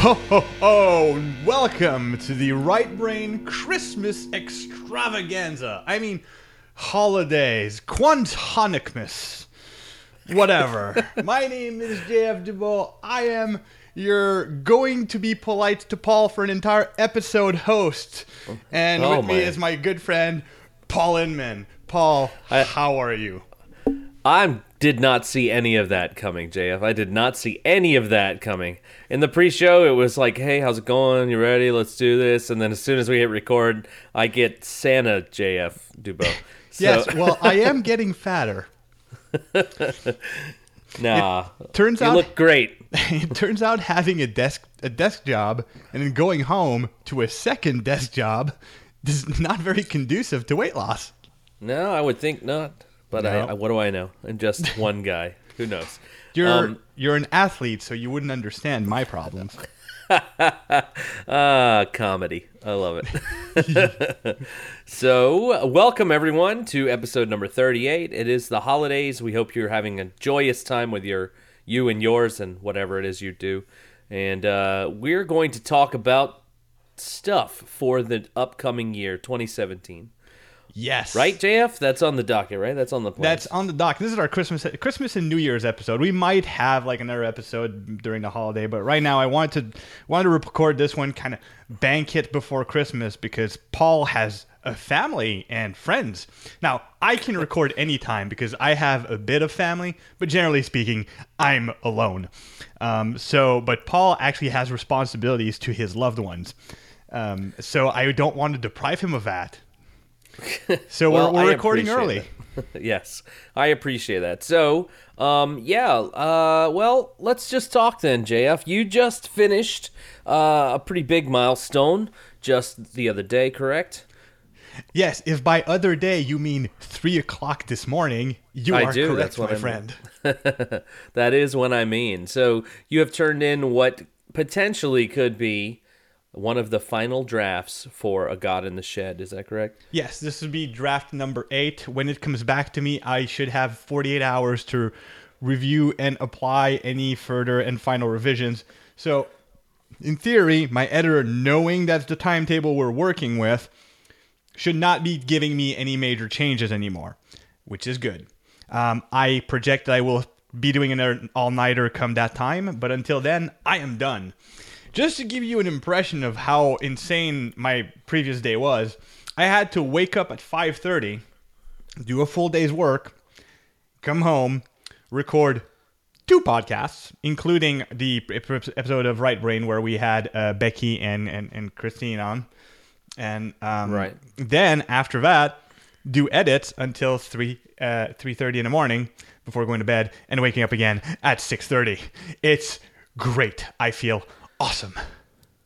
Ho ho ho! Welcome to the Right Brain Christmas Extravaganza. I mean, holidays, Quantonicmus, whatever. My name is JF Dubeau. I am your going to be polite to Paul for an entire episode host, and Oh, with me is my good friend Paul Inman. Paul, I- how are you? I did not see any of that coming, JF. I did not see any of that coming. In the pre-show, it was like, "Hey, how's it going? You ready? Let's do this." And then as soon as we hit record, I get Santa JF Dubeau. So, Yes, well, I am getting fatter. nah. Turns you out look great. it turns out having a desk a desk job and then going home to a second desk job is not very conducive to weight loss. No, I would think not. But I, I, what do I know? I'm just one guy. Who knows? You're Um, you're an athlete, so you wouldn't understand my problems. Ah, comedy. I love it. so, welcome everyone to episode number 38. It is the holidays. We hope you're having a joyous time with your you and yours and whatever it is you do. And uh, we're going to talk about stuff for the upcoming year 2017. Yes, Right, JF? That's on the docket, right? That's on the plan. That's on the dock. This is our Christmas Christmas and New Year's episode. We might have like another episode during the holiday, but right now I wanted to wanted to record this one kind of bank it before Christmas because Paul has a family and friends. Now, I can record anytime because I have a bit of family, but generally speaking, I'm alone. Um, so, but Paul actually has responsibilities to his loved ones. Um, so I don't want to deprive him of that. So Well, we're, we're recording early. yes, I appreciate that. So, um, yeah, uh, well, let's just talk then, JF. You just finished uh, a pretty big milestone just the other day, correct? Yes, if by other day you mean three o'clock this morning, you I are do, correct, that's what my I friend. that is what I mean. So, you have turned in what potentially could be one of the final drafts for A God in the Shed. Is that correct? Yes, this would be draft number eight. When it comes back to me, I should have 48 hours to review and apply any further and final revisions. So, in theory, my editor, knowing that's the timetable we're working with, should not be giving me any major changes anymore, which is good. Um, I project that I will be doing an all nighter come that time, but until then, I am done. Just to give you an impression of how insane my previous day was, I had to wake up at 5:30, do a full day's work, come home, record two podcasts, including the episode of Right Brain where we had uh, Becky and, and, and Christine on. And um, Right. then after that, do edits until 3 uh, 3.30 in the morning before going to bed and waking up again at 6.30. It's great. I feel awesome.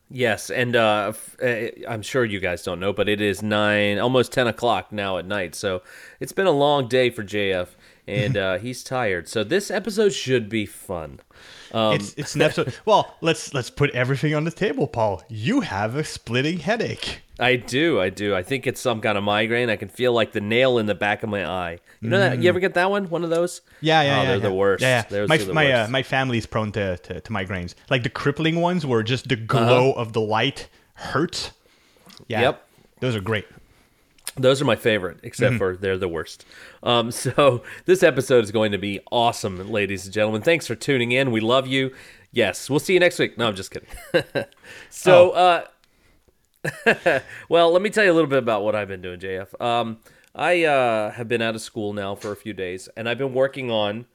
Yes, and uh, uh, I'm sure you guys don't know, but it is nine, almost ten o'clock now at night. So it's been a long day for JF, and uh, he's tired. So this episode should be fun. Um, it's it's an episode. well, let's let's put everything on the table, Paul. You have a splitting headache. I do, I do. I think it's some kind of migraine. I can feel like the nail in the back of my eye. You know that? You ever get that one? One of those? Yeah, yeah, oh, yeah. They're yeah. the worst. Yeah, yeah. My my uh, my family's prone to, to to migraines. Like the crippling ones, where just the glow Uh-huh. of the light hurts. Yeah. Yep. Those are great. Those are my favorite, Mm-hmm. except for they're the worst. Um, so this episode is going to be awesome, ladies and gentlemen. Thanks for tuning in. We love you. Yes, we'll see you next week. No, I'm just kidding. so, uh, well, let me tell you a little bit about what I've been doing, JF. Um, I uh, have been out of school now for a few days, and I've been working on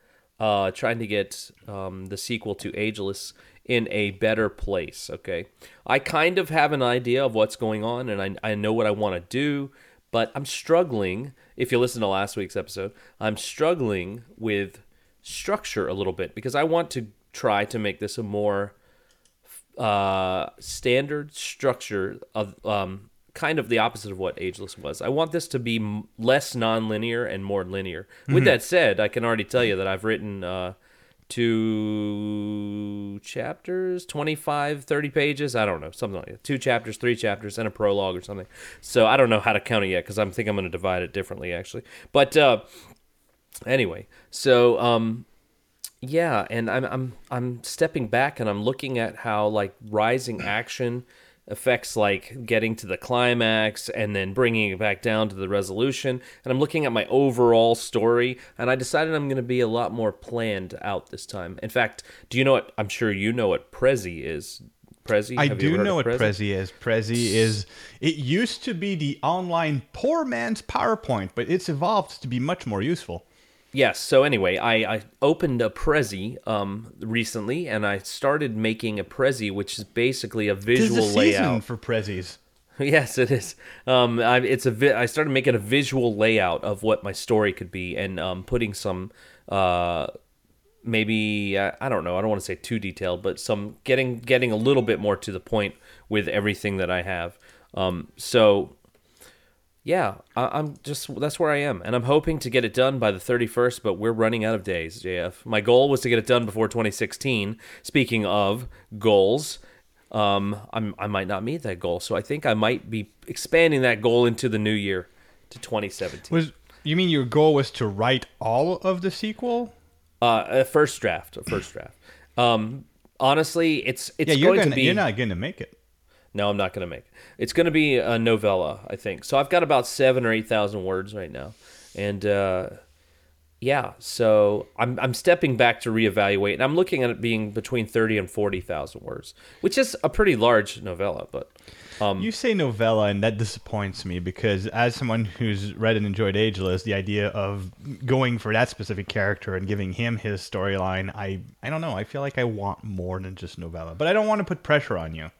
uh, trying to get um, the sequel to Ageless in a better place. Okay, I kind of have an idea of what's going on, and I, I know what I want to do, but I'm struggling. If you listen to last week's episode, I'm struggling with structure a little bit because I want to try to make this a more uh, standard structure of um, kind of the opposite of what Ageless was. I want this to be less non-linear and more linear. With that said, I can already tell you that I've written uh, two chapters 25 30 pages? I don't know something like that. Two chapters three chapters and a prologue or something. So i don't know how to count it yet because i'm think i'm going to divide it differently actually. But uh anyway so um Yeah, and I'm I'm I'm stepping back and I'm looking at how like rising action affects like getting to the climax and then bringing it back down to the resolution and i'm looking at my overall story and i decided i'm going to be a lot more planned out this time in fact do you know what i'm sure you know what prezi is prezi I Have do know what Prezi is. Prezi is it used to be the online poor man's PowerPoint, but it's evolved to be much more useful. Yes. So anyway, I, I opened a Prezi um, recently, and I started making a Prezi, which is basically a Tis visual season layout. for Prezis. yes, it is. Um, I, it's a vi- I started making a visual layout of what my story could be, and um, putting some uh, maybe I, I don't know. I don't want to say too detailed, but some getting getting a little bit more to the point with everything that I have. Um, so yeah, I, I'm just that's where I am, and I'm hoping to get it done by the 31st. But we're running out of days, JF. My goal was to get it done before 2016. Speaking of goals, um, I'm, I might not meet that goal, so I think I might be expanding that goal into the new year to 2017. Was you mean your goal was to write all of the sequel? Uh, a first draft, a first draft. Um, honestly, it's it's Yeah, you're going gonna, to be. you're not gonna make it. No, I'm not going to make it. It's going to be a novella, I think. So I've got about seven or eight thousand words right now, and uh, yeah, so I'm I'm stepping back to reevaluate, and I'm looking at it being between thirty and forty thousand words, which is a pretty large novella. But um, You say novella, and that disappoints me because, as someone who's read and enjoyed Ageless, the idea of going for that specific character and giving him his storyline, I I don't know. I feel like I want more than just novella, but I don't want to put pressure on you.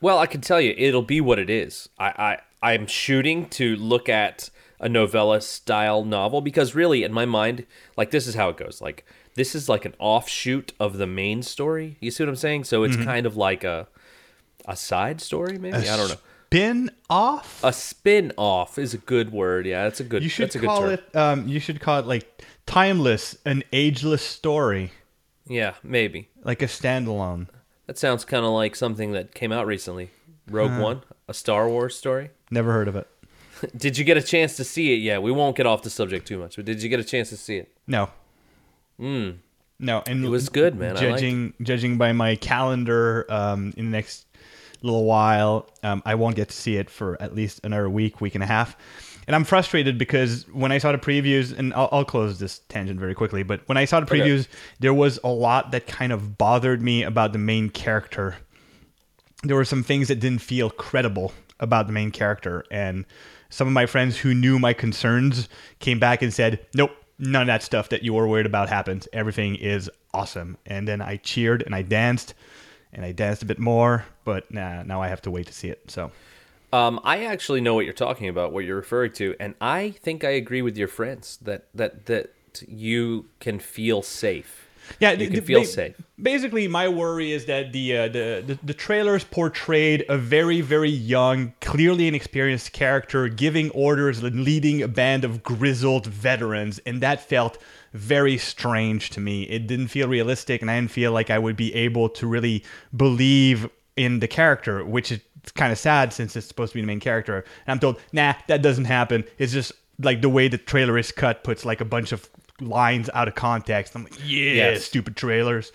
Well, I can tell you, it'll be what it is. I, I I'm shooting to look at a novella style novel because really, in my mind, like this is how it goes. Like this is like an offshoot of the main story. You see what I'm saying? So Mm-hmm. it's kind of like a a side story, maybe. I don't know. Spin off. A spin off is a good word. Yeah, that's a good. You should that's a good call term. it. Um, you should call it like timeless, an ageless story, Yeah, maybe. like a standalone. That sounds kind of like something that came out recently. Rogue One, a Star Wars story. Never heard of it. Did you get a chance to see it yet? We won't get off the subject too much, but did you get a chance to see it? No. Mm. No, and. It was good, man. Judging judging by my calendar, um, in the next little while, um, I won't get to see it for at least another week, week and a half. And I'm frustrated because when I saw the previews, and I'll, I'll close this tangent very quickly, but when I saw the previews, there was a lot that kind of bothered me about the main character. There were some things that didn't feel credible about the main character, and some of my friends who knew my concerns came back and said, "Nope, none of that stuff that you were worried about happened. Everything is awesome." And then I cheered and I danced, and I danced a bit more, but nah, now I have to wait to see it. So. Um, I actually know what you're talking about, what you're referring to, and I think I agree with your friends that that that you can feel safe. Yeah, You can the- feel ba- safe. Basically, my worry is that the, uh, the the the trailers portrayed a very very young, clearly inexperienced character giving orders and leading a band of grizzled veterans, and that felt very strange to me. It didn't feel realistic, and I didn't feel like I would be able to really believe in the character, which is kind of sad since it's supposed to be the main character. And I'm told, nah, that doesn't happen. It's just like the way the trailer is cut puts like a bunch of lines out of context. I'm like, yeah, Yes. stupid trailers.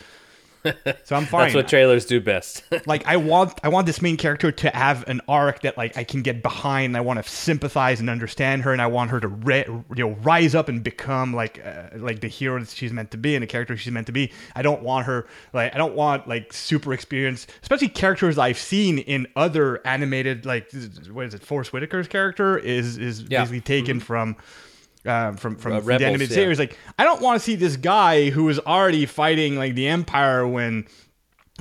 So I'm fine. That's what trailers do best. like I want I want this main character to have an arc that like I can get behind. And I want to sympathize and understand her, and I want her to re- you know rise up and become like uh, like the hero that she's meant to be and the character she's meant to be. I don't want her like I don't want like super experienced, especially characters I've seen in other animated like what is it? Forest Whitaker's character is is Yeah. basically taken from. Um, from from, Uh, from the Rebels, animated yeah. series, like I don't want to see this guy who was already fighting like the Empire when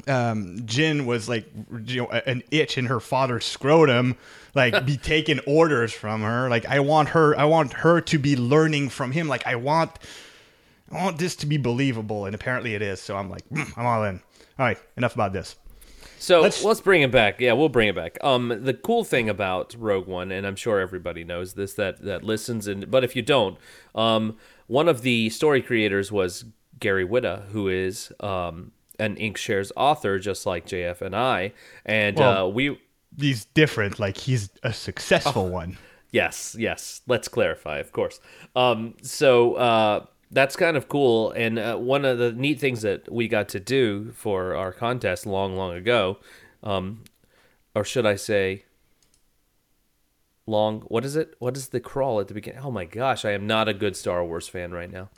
um, Jyn was like, you know, an itch in her father's scrotum, like be taking orders from her. Like I want her, I want her to be learning from him. Like I want, I want this to be believable, and apparently it is. So I'm like, "Mm, I'm all in. All right, enough about this. So Let's- let's, bring it back. Yeah, we'll bring it back. Um, the cool thing about Rogue One, and I'm sure everybody knows this that that listens, and but if you don't, um, one of the story creators was Gary Whitta, who is um an Inkshares author, just like JF and I, and uh, we. He's different. Like he's a successful one. Yes, yes. Let's clarify, of course. Um, so uh, that's kind of cool. And uh, one of the neat things that we got to do for our contest long, long ago, um, or should I say, long? What is it? What is the crawl at the beginning? Oh my gosh, I am not a good Star Wars fan right now.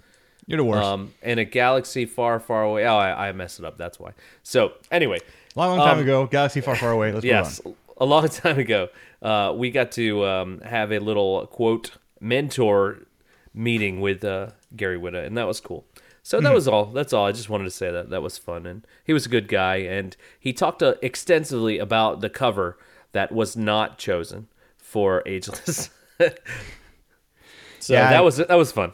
You're the worst. Um, in a galaxy far, far away. Oh, I, I messed it up. That's why. So anyway, long, long time um, ago, galaxy far, far away. Let's yes, move a long time ago, uh, we got to um, have a little quote mentor meeting with uh, Gary Whitta, and that was cool. So that was all. That's all. I just wanted to say that that was fun, and he was a good guy, and he talked uh, extensively about the cover that was not chosen for Ageless. so Yeah, that was that was fun.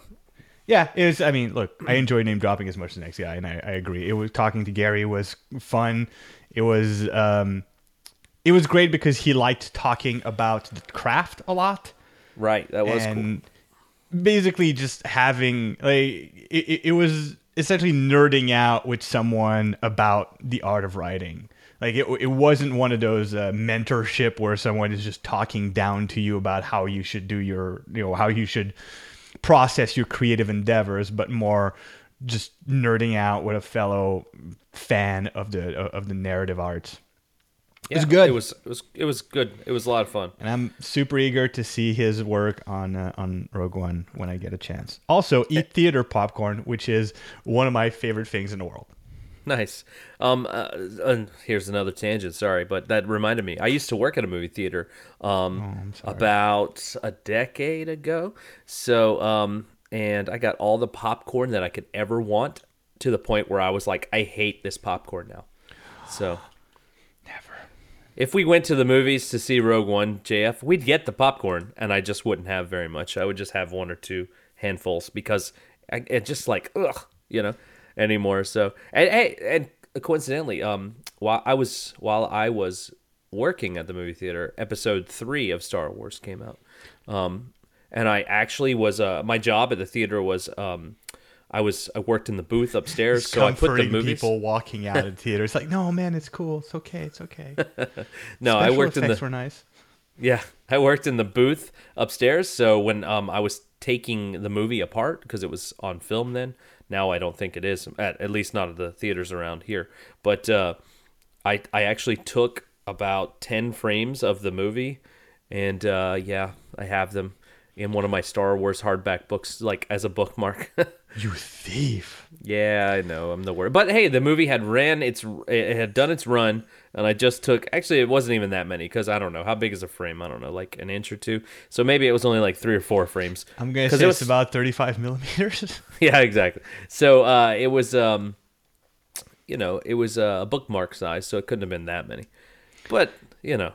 Yeah, it was. I mean, look, I enjoy name dropping as much as the next guy, and I, I agree. It was talking to Gary was fun. It was um, it was great because he liked talking about the craft a lot, Right, that was cool. Basically just having like it, it was essentially nerding out with someone about the art of writing. Like it, it wasn't one of those uh, mentorship where someone is just talking down to you about how you should do your, you know, how you should process your creative endeavors, but more just nerding out with a fellow fan of the of the narrative arts. Yeah, was good. It was it was it was good. It was a lot of fun. And I'm super eager to see his work on uh, on Rogue One when I get a chance. Also, eat theater popcorn, which is one of my favorite things in the world. Nice. Um, uh, and here's another tangent. Sorry, but that reminded me. I used to work at a movie theater. Um, about a decade ago. So, um, and I got all the popcorn that I could ever want to the point where I was like, I hate this popcorn now. So. If we went to the movies to see Rogue One, JF, we'd get the popcorn, and I just wouldn't have very much. I would just have one or two handfuls because it just like ugh, you know, anymore. So and hey, and coincidentally, um, while I was while I was working at the movie theater, Episode three of Star Wars came out, um, and I actually was uh, my job at the theater was um. I was I worked in the booth upstairs, so I put the movies. people walking out of theaters like, no, man, it's cool. It's okay. It's okay. No, I worked in the were nice. Yeah, I worked in the booth upstairs. So when um I was taking the movie apart because it was on film then. Now I don't think it is at at least not at the theaters around here. But uh, I I actually took about ten frames of the movie, and uh, yeah, I have them in one of my Star Wars hardback books, like as a bookmark. You thief. Yeah, I know. I'm the worst. But hey, the movie had ran its it had done its run and I just took actually it wasn't even that many cuz I don't know how big is a frame? I don't know, like an inch or two. So maybe it was only like 3 or 4 frames. I'm gonna say it it's was- about 35 millimeters. Yeah, exactly. So uh it was um you know, it was uh, a bookmark size, so it couldn't have been that many. But, you know,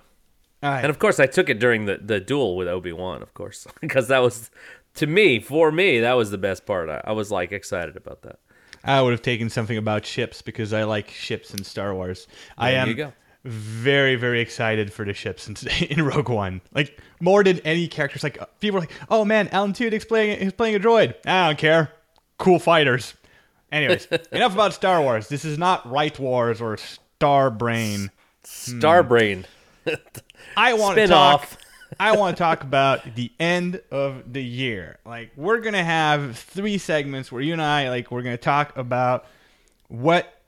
All right. and of course I took it during the the duel with Obi-Wan, of course, because that was to me, for me, that was the best part. I, I was like excited about that. I would have taken something about ships because I like ships in Star Wars. I am very, very excited for the ships in, in Rogue One. Like more than any characters. Like people are like, "Oh man, Alan Tudyk's playing is playing a droid." I don't care. Cool fighters. Anyways, enough about Star Wars. This is not Right Wars or Star Brain. Starbrain. Hmm. I want to talk. off. I want to talk about the end of the year. Like we're gonna have three segments where you and I, like, we're gonna talk about what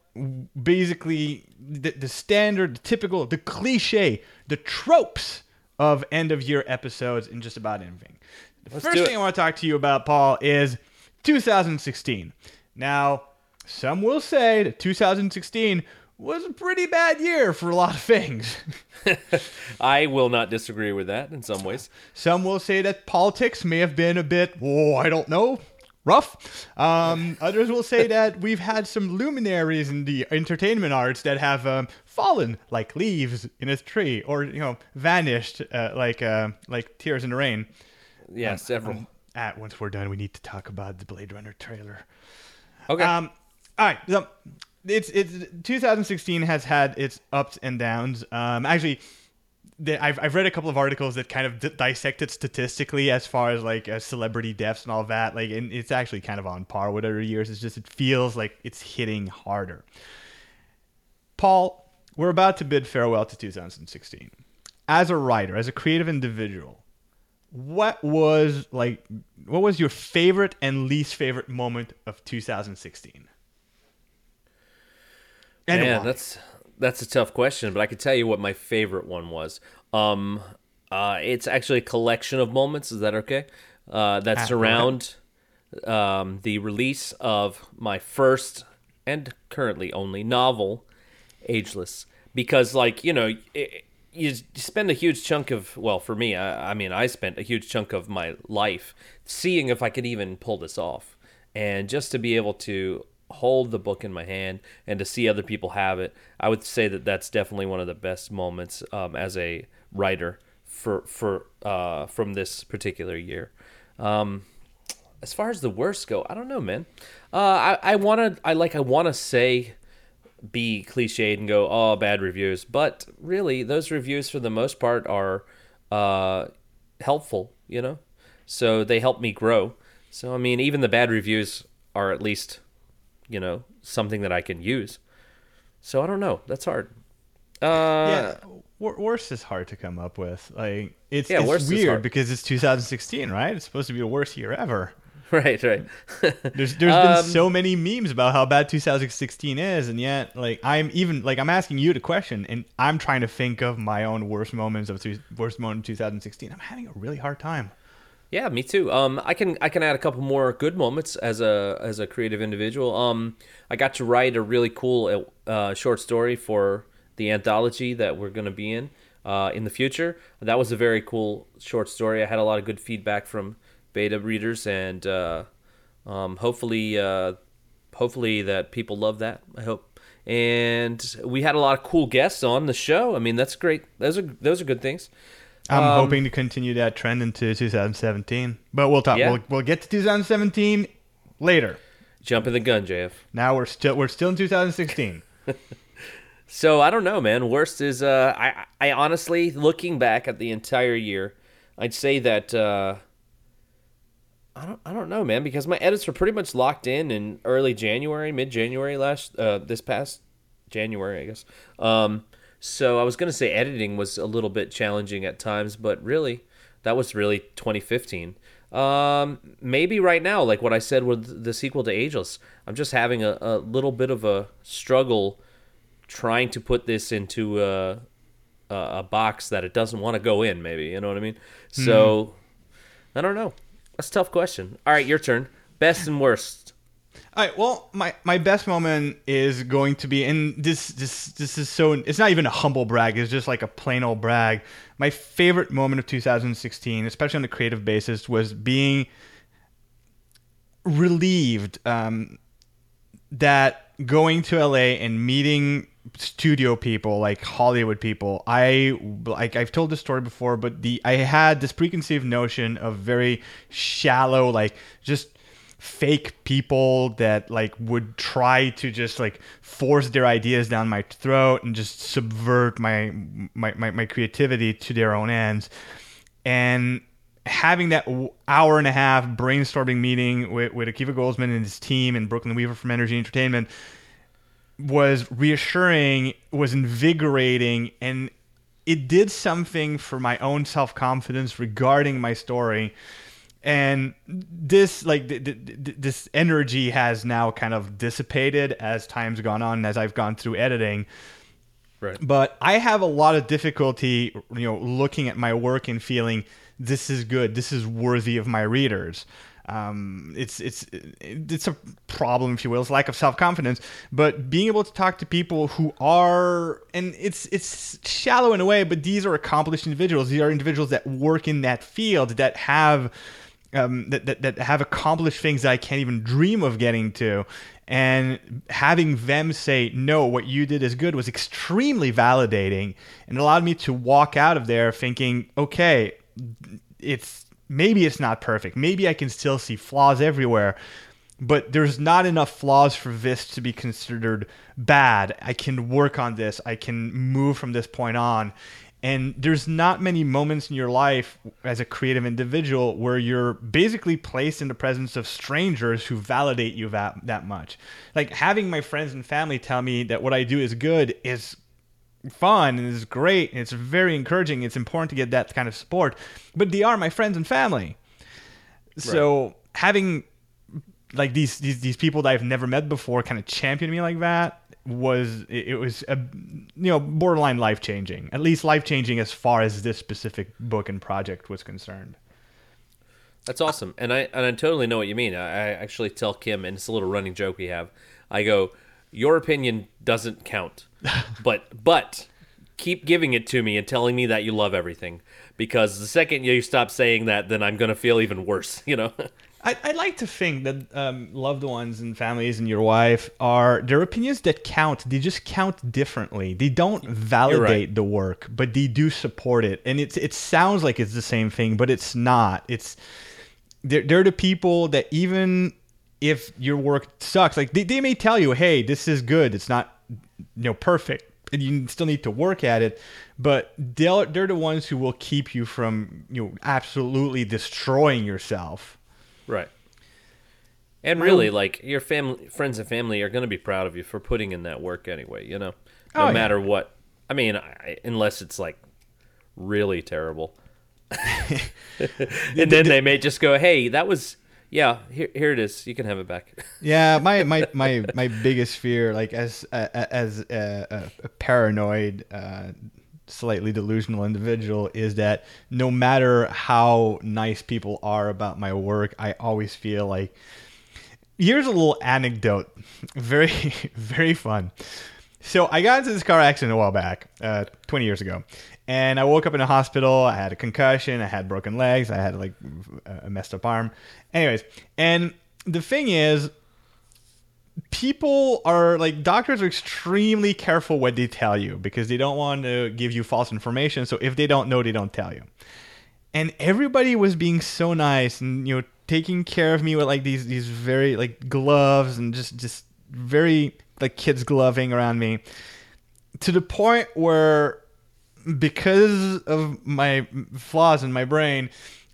basically the, the standard, the typical, the cliche, the tropes of end of year episodes in just about anything. The first thing. I want to talk to you about, Paul, is 2016. Now, some will say that 2016 was a pretty bad year for a lot of things. I will not disagree with that in some ways. Some will say that politics may have been a bit, oh, I don't know, rough. Um, others will say that we've had some luminaries in the entertainment arts that have um, fallen like leaves in a tree, or you know, vanished uh, like uh, like tears in the rain. Yeah, several. Um, at once we're done, we need to talk about the Blade Runner trailer. okay. Um, all right. So it's it's 2016 has had its ups and downs. Um, actually, the, I've I've read a couple of articles that kind of d- dissect it statistically as far as like uh, celebrity deaths and all that. Like, and it's actually kind of on par with other years. It's just it feels like it's hitting harder. Paul, we're about to bid farewell to 2016. As a writer, as a creative individual, what was like what was your favorite and least favorite moment of 2016? And yeah, that's that's a tough question, but I can tell you what my favorite one was. Um, uh, it's actually a collection of moments. Is that okay? Uh, that's ah, around um, the release of my first and currently only novel, Ageless. Because, like, you know, it, you spend a huge chunk of, well, for me, I, I mean, I spent a huge chunk of my life seeing if I could even pull this off. And just to be able to hold the book in my hand and to see other people have it, I would say that that's definitely one of the best moments um, as a writer for for uh, from this particular year. Um, as far as the worst go, I don't know, man. Uh, I I want to I like I want to say be cliched and go oh bad reviews, but really those reviews for the most part are uh, helpful, you know. So they help me grow. So I mean, even the bad reviews are at least you know something that I can use. So I don't know. That's hard. Uh, yeah, worst is hard to come up with. Like it's, yeah, it's weird because it's 2016, right? It's supposed to be the worst year ever. Right, right. there's there's um, been so many memes about how bad 2016 is, and yet like I'm even like I'm asking you the question, and I'm trying to think of my own worst moments of worst moment of 2016. I'm having a really hard time. Yeah, me too. Um, I can I can add a couple more good moments as a as a creative individual. Um, I got to write a really cool uh, short story for the anthology that we're going to be in uh, in the future. That was a very cool short story. I had a lot of good feedback from beta readers, and uh, um, hopefully, uh, hopefully that people love that. I hope. And we had a lot of cool guests on the show. I mean, that's great. Those are those are good things. I'm um, hoping to continue that trend into 2017. But we'll talk. Yeah. We'll, we'll get to 2017 later. Jumping the gun, JF. Now we're still we're still in 2016. so I don't know, man. Worst is uh, I I honestly looking back at the entire year, I'd say that uh, I don't I don't know, man, because my edits were pretty much locked in in early January, mid January last uh, this past January, I guess. Um, so I was going to say editing was a little bit challenging at times, but really, that was really 2015. Um, maybe right now, like what I said with the sequel to Ageless, I'm just having a, a little bit of a struggle trying to put this into a, a, a box that it doesn't want to go in. Maybe you know what I mean. So mm. I don't know. That's a tough question. All right, your turn. Best and worst. All right. Well, my, my best moment is going to be, and this this this is so. It's not even a humble brag. It's just like a plain old brag. My favorite moment of 2016, especially on a creative basis, was being relieved um, that going to LA and meeting studio people like Hollywood people. I like I've told this story before, but the I had this preconceived notion of very shallow, like just fake people that like would try to just like force their ideas down my throat and just subvert my my, my, my creativity to their own ends. And having that hour and a half brainstorming meeting with, with Akiva Goldsman and his team and Brooklyn Weaver from Energy Entertainment was reassuring, was invigorating, and it did something for my own self confidence regarding my story and this like th- th- this energy has now kind of dissipated as time's gone on as i've gone through editing right but i have a lot of difficulty you know looking at my work and feeling this is good this is worthy of my readers um, it's it's it's a problem, if you will. It's lack of self confidence. But being able to talk to people who are, and it's it's shallow in a way, but these are accomplished individuals. These are individuals that work in that field that have um, that, that, that have accomplished things that I can't even dream of getting to. And having them say, no, what you did is good was extremely validating and allowed me to walk out of there thinking, okay, it's maybe it's not perfect. Maybe I can still see flaws everywhere, but there's not enough flaws for this to be considered bad. I can work on this. I can move from this point on. And there's not many moments in your life as a creative individual where you're basically placed in the presence of strangers who validate you that, that much. Like having my friends and family tell me that what I do is good is fun and is great and it's very encouraging. It's important to get that kind of support, but they are my friends and family. So having like these, these these people that I've never met before kind of champion me like that was it, was a, you know borderline life changing. At least life changing as far as this specific book and project was concerned. That's awesome, and I and I totally know what you mean. I, I actually tell Kim, and it's a little running joke we have. I go, your opinion doesn't count, but but keep giving it to me and telling me that you love everything, because the second you stop saying that, then I'm gonna feel even worse. You know. I, I like to think that um, loved ones and families and your wife are their opinions that count. They just count differently. They don't validate the work, but they do support it. And it's it sounds like it's the same thing, but it's not. It's they're, they're the people that even if your work sucks, like they, they may tell you, hey, this is good. It's not you know perfect. And you still need to work at it, but they're, they're the ones who will keep you from you know absolutely destroying yourself. Right. And really, like your family, friends, and family are going to be proud of you for putting in that work anyway. You know, no Oh, yeah. matter what. I mean, I, unless it's like really terrible, and then they may just go, "Hey, that was yeah. Here, here it is. You can have it back." yeah my my my my biggest fear like as uh, as a, a, a paranoid uh slightly delusional individual is that no matter how nice people are about my work i always feel like here's a little anecdote very very fun so I got into this car accident a while back, uh, 20 years ago, and I woke up in a hospital. I had a concussion. I had broken legs. I had like a messed up arm. Anyways, and the thing is, people are like doctors are extremely careful what they tell you because they don't want to give you false information. So if they don't know, they don't tell you. And everybody was being so nice and you know taking care of me with like these these very like gloves and just just very like kids gloving around me to the point where because of my flaws in my brain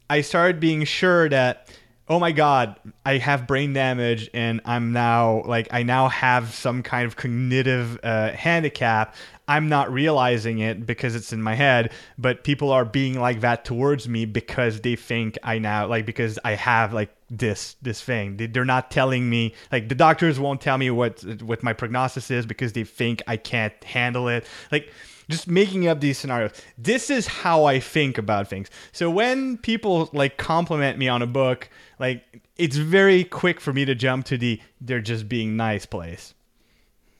i started being sure that oh my god i have brain damage and i'm now like i now have some kind of cognitive uh, handicap i'm not realizing it because it's in my head but people are being like that towards me because they think i now like because i have like this this thing They- they're not telling me like the doctors won't tell me what what my prognosis is because they think i can't handle it like just making up these scenarios. This is how I think about things. So when people like compliment me on a book, like it's very quick for me to jump to the they're just being nice place.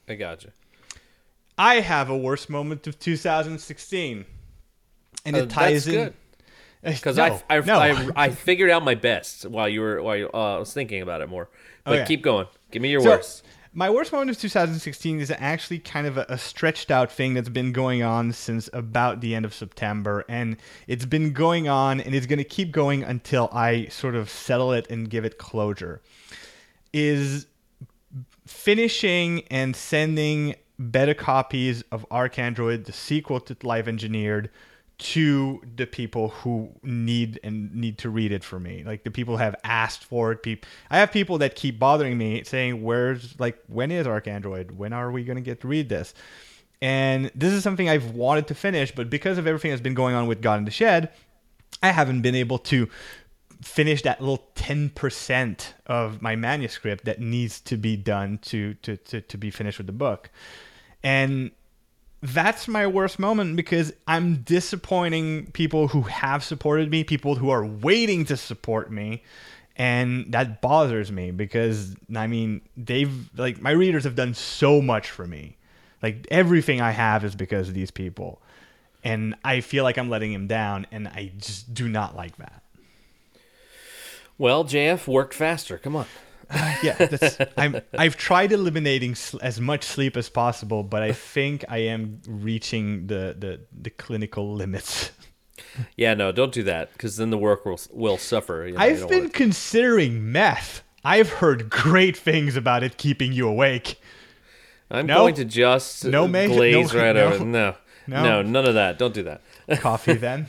I gotcha. I have a worst moment of 2016. And Uh, it ties in good because No, I, I, no. I I figured out my best while you were while you, uh, I was thinking about it more. But Okay. keep going. Give me your So, worst. My worst moment of 2016 is actually kind of a, a stretched out thing that's been going on since about the end of September. And it's been going on and it's going to keep going until I sort of settle it and give it closure. Is finishing and sending beta copies of ArcAndroid, the sequel to Life Engineered, to the people who need and need to read it for me. Like the people have asked for it. People, I have people that keep bothering me saying, "Where's like when is ArcAndroid? When are we gonna get to read this?" And this is something I've wanted to finish, but because of everything that's been going on with God in the Shed, I haven't been able to finish that little 10% of my manuscript that needs to be done to, to, to, to be finished with the book. And that's my worst moment because I'm disappointing people who have supported me, people who are waiting to support me. And that bothers me because, I mean, they've, like, my readers have done so much for me. Like, everything I have is because of these people. And I feel like I'm letting them down, and I just do not like that. Well, JF worked faster. Come on. yeah, that's, I'm, I've tried eliminating sl- as much sleep as possible, but I think I am reaching the, the, the clinical limits. Yeah, no, don't do that because then the work will will suffer. You know, I've been considering meth. I've heard great things about it keeping you awake. I'm no. going to just No, glaze no, right no. over. No, No. no, none of that. Don't do that. Coffee then?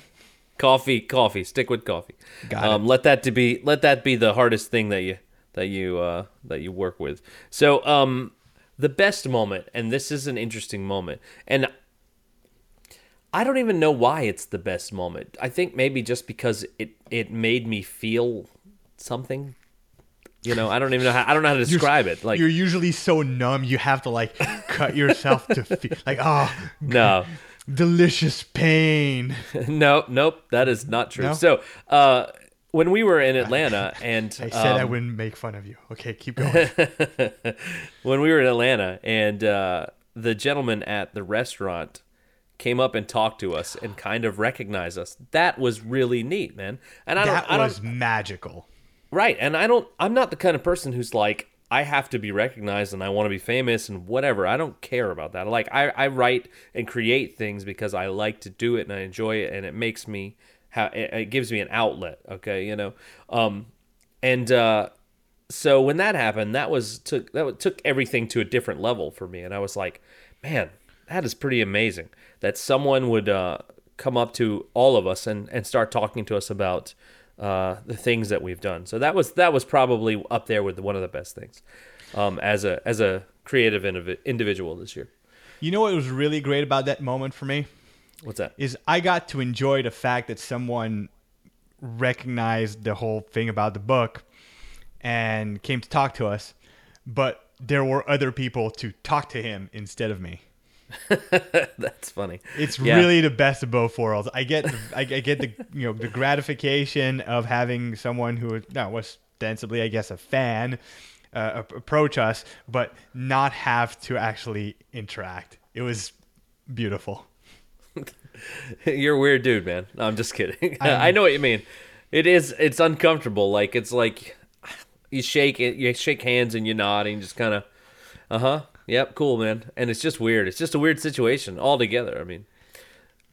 coffee, coffee. Stick with coffee. Got um, Let that to be let that be the hardest thing that you that you uh, that you work with. So, um, the best moment, and this is an interesting moment, and I don't even know why it's the best moment. I think maybe just because it it made me feel something. You know, I don't even know how I don't know how to describe it. Like you're usually so numb, you have to like cut yourself to feel like oh, no. delicious pain. no, nope, that is not true. No? So, uh when we were in Atlanta and I said I um, wouldn't make fun of you. Okay, keep going. when we were in Atlanta and uh, the gentleman at the restaurant came up and talked to us and kind of recognized us. That was really neat, man. And I don't, that I don't, was magical. right. And I don't, I'm not the kind of person who's like, I have to be recognized and I want to be famous and whatever. I don't care about that. Like I, I write and create things because I like to do it and I enjoy it and it makes me, ha- it, it gives me an outlet. Okay, you know, um, and uh, so when that happened, that was took that took everything to a different level for me, and I was like, man, that is pretty amazing that someone would uh, come up to all of us and, and start talking to us about uh, the things that we've done. So that was that was probably up there with one of the best things um, as a as a creative indiv- individual this year. You know what was really great about that moment for me What's that? is I got to enjoy the fact that someone recognized the whole thing about the book and came to talk to us, but there were other people to talk to him instead of me. That's funny. It's Yeah. really the best of both worlds. I get, I, I get the you know the gratification of having someone who no, was ostensibly, I guess, a fan uh, approach us, but not have to actually interact. It was beautiful. You're a weird dude, man. No, I'm just kidding. I know what you mean. It is. It's uncomfortable. Like it's like you shake it, you shake hands, and you nod, and you just kind of, uh huh, yep, cool, man. And it's just weird. It's just a weird situation altogether. I mean,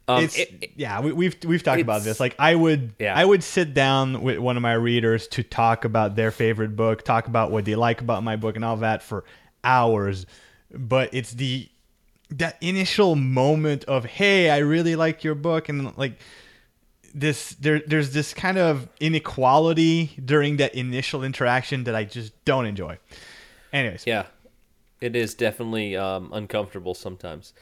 um, it's it- it- yeah we, we've we've talked about this like i would Yeah. i would sit down with one of my readers to talk about their favorite book talk about what they like about my book and all that for hours but it's the that initial moment of hey i really like your book and like this there there's this kind of inequality during that initial interaction that i just don't enjoy anyways yeah, it is definitely um, uncomfortable sometimes.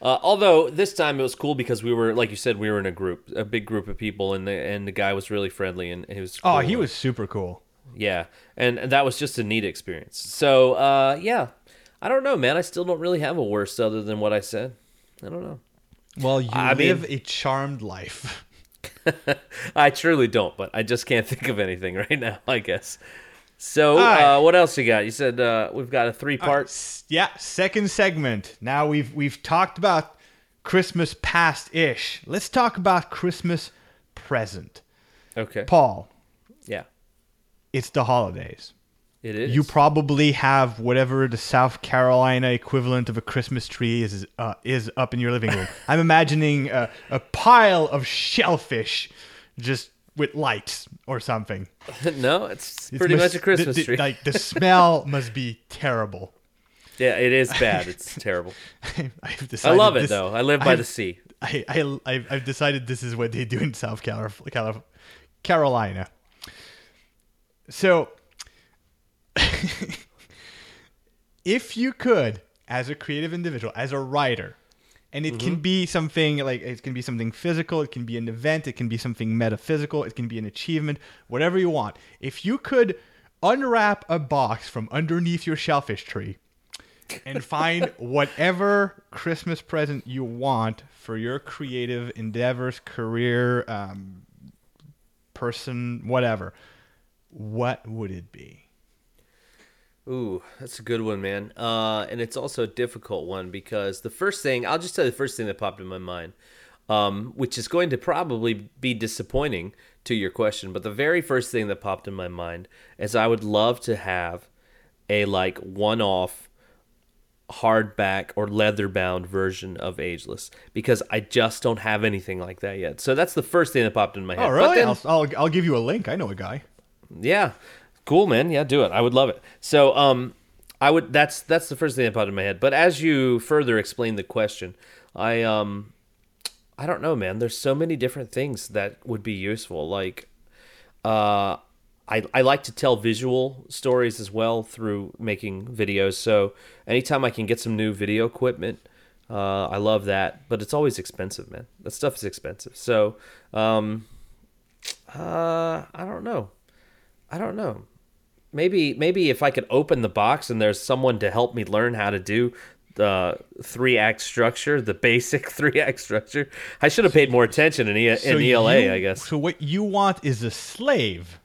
Uh, although this time it was cool because we were, like you said, we were in a group, a big group of people, and the and the guy was really friendly and he was. oh he was super cool Yeah, and, and that was just a neat experience. So, uh, yeah, I don't know, man. I still don't really have a worst other than what I said. I don't know. well you I mean- live a charmed life I truly don't, but I just can't think of anything right now. I guess. So, right. uh, what else you got? You said uh, we've got a three part. S- yeah, second segment. Now we've we've talked about Christmas past ish. Let's talk about Christmas present. Okay. Paul, Yeah, it's the holidays. It is. You probably have whatever the South Carolina equivalent of a Christmas tree is uh, is up in your living room. I'm imagining a, a pile of shellfish, just with lights or something. no, it's It's pretty must- much a Christmas the- the- tree. Like the smell must be terrible. yeah, it is bad. It's terrible. I've I love it this- though. I live by I've- the sea. I, I, I've, decided this is what they do in South Calif- Carolina. So, if you could, as a creative individual, as a writer, and it can be something like it can be something physical, it can be an event, it can be something metaphysical, it can be an achievement, whatever you want. If you could unwrap a box from underneath your shellfish tree and find whatever Christmas present you want for your creative endeavors, career, um, person, whatever. What would it be? Ooh, that's a good one, man. Uh, and it's also a difficult one because the first thing I'll just tell you the first thing that popped in my mind, um, which is going to probably be disappointing to your question, but the very first thing that popped in my mind is I would love to have a like one-off hardback or leather-bound version of Ageless because I just don't have anything like that yet. So that's the first thing that popped in my head. Oh, But really? then- I'll, I'll, I'll give you a link. I know a guy. yeah. Cool, man. Yeah, do it. I would love it. So, um, I would. That's that's the first thing that popped in my head. But as you further explain the question, I um, I don't know, man. There's so many different things that would be useful. Like, uh, I I like to tell visual stories as well through making videos. So anytime I can get some new video equipment. Uh, I love that, but it's always expensive, man. That stuff is expensive. So, um, uh, I don't know. I don't know. Maybe maybe if I could open the box and there's someone to help me learn how to do the three act structure, the basic three act structure. I should have paid more attention in, e- So in ELA, you- I guess. So what you want is a slave.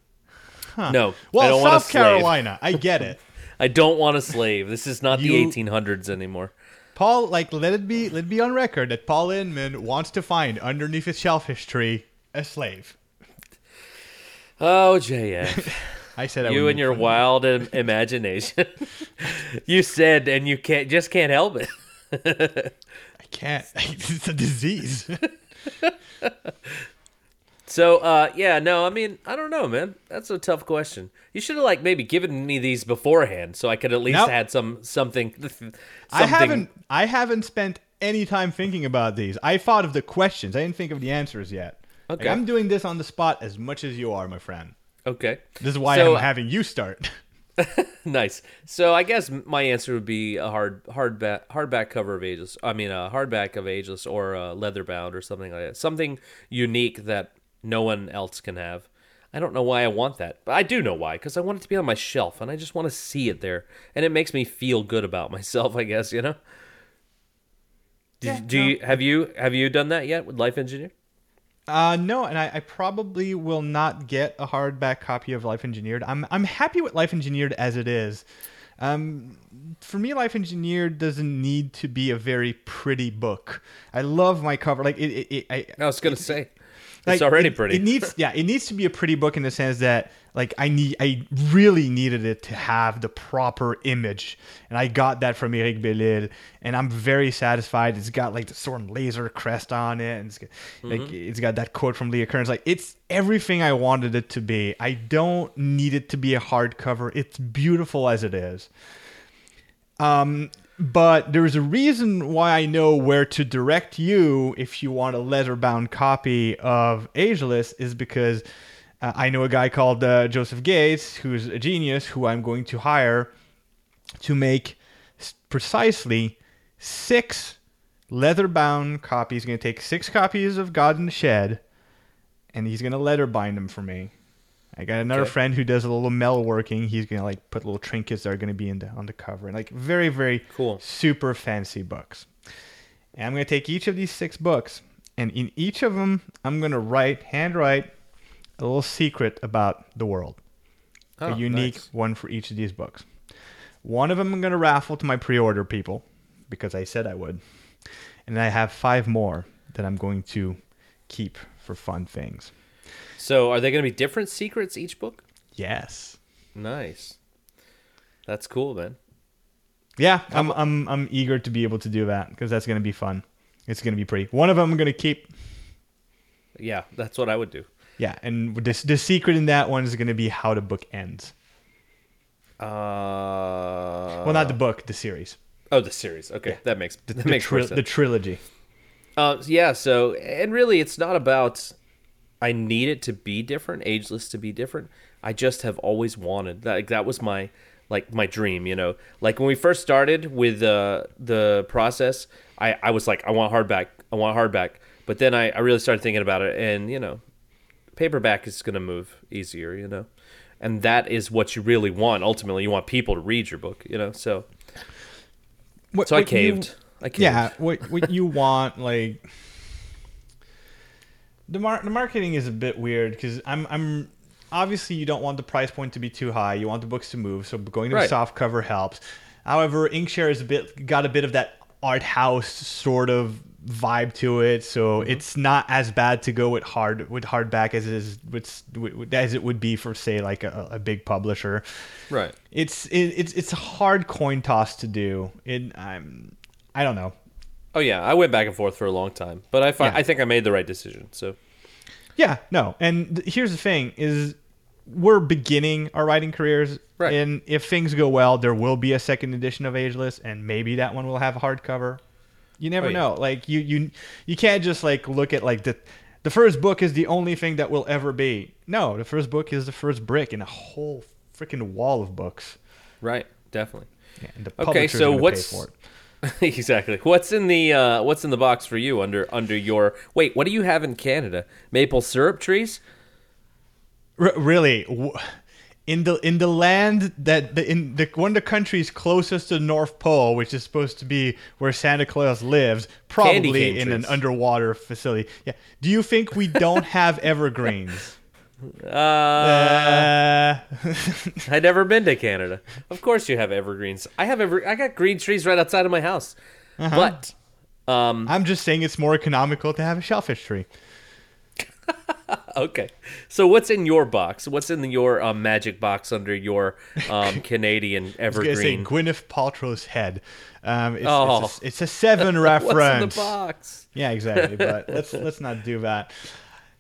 Huh. No, Well, don't want a South. Carolina, I get it. I don't want a slave. This is not You- the 1800s anymore. Paul, like, let it be, let it be on record that Paul Inman wants to find underneath his shellfish tree a slave. Oh, JF. I said I you and your wild imagination. you said, and you can't just can't help it. I can't. it's a disease. So, uh, yeah, no, I mean, I don't know, man. That's a tough question. You should have like maybe given me these beforehand, so I could at least Nope. had some something. something I haven't. I haven't spent any time thinking about these. I thought of the questions. I didn't think of the answers yet. Like, Okay. I'm doing this on the spot as much as you are, my friend. Okay, This is why So- I'm having you start. nice. So I guess my answer would be a hard hardback hardback cover of Ageless. I mean, a hardback of Ageless or a leather bound or something like that. Something unique that no one else can have. I don't know why I want that, but I do know why because I want it to be on my shelf and I just want to see it there, and it makes me feel good about myself. I guess you know. Did, Yeah, do you have you have you done that yet with Life Engineer? Uh, no, and I, I probably will not get a hardback copy of Life Engineered. I'm I'm happy with Life Engineered as it is. Um, for me, Life Engineered doesn't need to be a very pretty book. I love my cover. Like it, it, it I, I was gonna say like, it's already it- pretty. It needs, yeah, it needs to be a pretty book in the sense that, like, I need, I really needed it to have the proper image, and I got that from Eric Bellil, and I'm very satisfied. It's got like the sort of laser crest on it, and it's got, like Mm-hmm. it's got that quote from Leah Kearns. Like, it's everything I wanted it to be. I don't need it to be a hardcover. It's beautiful as it is. Um, but there's a reason why I know where to direct you if you want a leather-bound copy of Ageless is because uh, I know a guy called uh, Joseph Gates who's a genius who I'm going to hire to make precisely six leather-bound copies. He's going to take six copies of God in the Shed, and he's going to leather bind them for me. I got another Okay. friend who does a little metal working. He's gonna like put little trinkets that are gonna be in the on the cover, and like very very Cool. super fancy books. And I'm gonna take each of these six books, and in each of them, I'm gonna write handwrite a little secret about the world, Oh, a ah, unique nice. one for each of these books. One of them I'm gonna raffle to my pre-order people because I said I would, and I have five more that I'm going to keep for fun things. So are they going to be different secrets each book? Yes. Nice. That's cool, man. Yeah, I'm I'm I'm eager to be able to do that because that's gonna be fun. It's gonna be pretty. One of them I'm gonna keep. Yeah, that's what I would do. Yeah, and this the secret in that one is gonna be how the book ends. Uh, Well, not the book, the series, oh, the series. Okay, that makes that the, makes tri- the trilogy. Uh, yeah. So, and really, it's not about. I need it to be different, ageless to be different. I just have always wanted that. Like, that was my like my dream. You know, like when we first started with uh, the process, I I was like, I want hardback. I want hardback. But then I, I really started thinking about it, and you know, paperback is going to move easier, you know, and that is what you really want. Ultimately, you want people to read your book, you know. So, What, so I what you- caved. I caved. yeah, what what you want like the mar- the marketing is a bit weird because I'm I'm obviously you don't want the price point to be too high. You want the books to move, so going to a Right. soft cover helps. However, Inkshare is a bit got a bit of that art house sort of vibe to it, so Mm-hmm. it's not as bad to go with hard with hardback as it is with, with as it would be for say like a, a big publisher right. it's it, it's it's a hard coin toss to do. It I'm I don't know. Oh yeah, I went back and forth for a long time, but I Yeah. I think I made the right decision. So Yeah, no. And th- here's the thing: is we're beginning our writing careers, Right. and if things go well, there will be a second edition of Ageless, and maybe that one will have a hardcover. You never Oh, yeah. know. Like you you you can't just like look at like the the first book is the only thing that will ever be. No, the first book is the first brick in a whole freaking wall of books. right, definitely. Yeah, Okay, so what's- pay for it. exactly. What's in the uh, What's in the box for you under under your? Wait, what do you have in Canada? Maple syrup trees? R- really, w- in the in the land that the, in the one of the countries closest to the North Pole, which is supposed to be where Santa Claus lives, probably in an underwater facility. Yeah. Do you think we don't have evergreens? Uh, Uh, I'd never been to Canada. Of course, you have evergreens. I have ever. I got green trees right outside of my house. But um, I'm just saying it's more economical to have a shellfish tree. okay. So what's in your box? What's in your um, magic box under your um, Canadian I was gonna say evergreen? Gwyneth Paltrow's head. Um, it's, Oh. it's, a, it's a seven What's reference. in the box? Yeah, exactly. But let's let's not do that.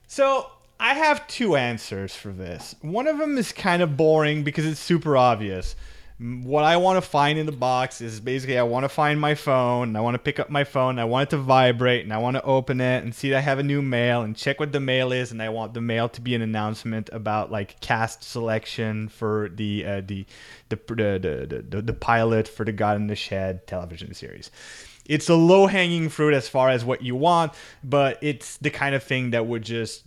So I have two answers for this. One of them is kind of boring because it's super obvious. What I want to find in the box is basically I want to find my phone. and I want to pick up my phone. I want it to vibrate, and I want to open it and see that I have a new mail and check what the mail is. And I want the mail to be an announcement about like cast selection for the uh, the, the, the the the pilot for the God in the Shed television series it's a low hanging fruit as far as what you want, but it's the kind of thing that would just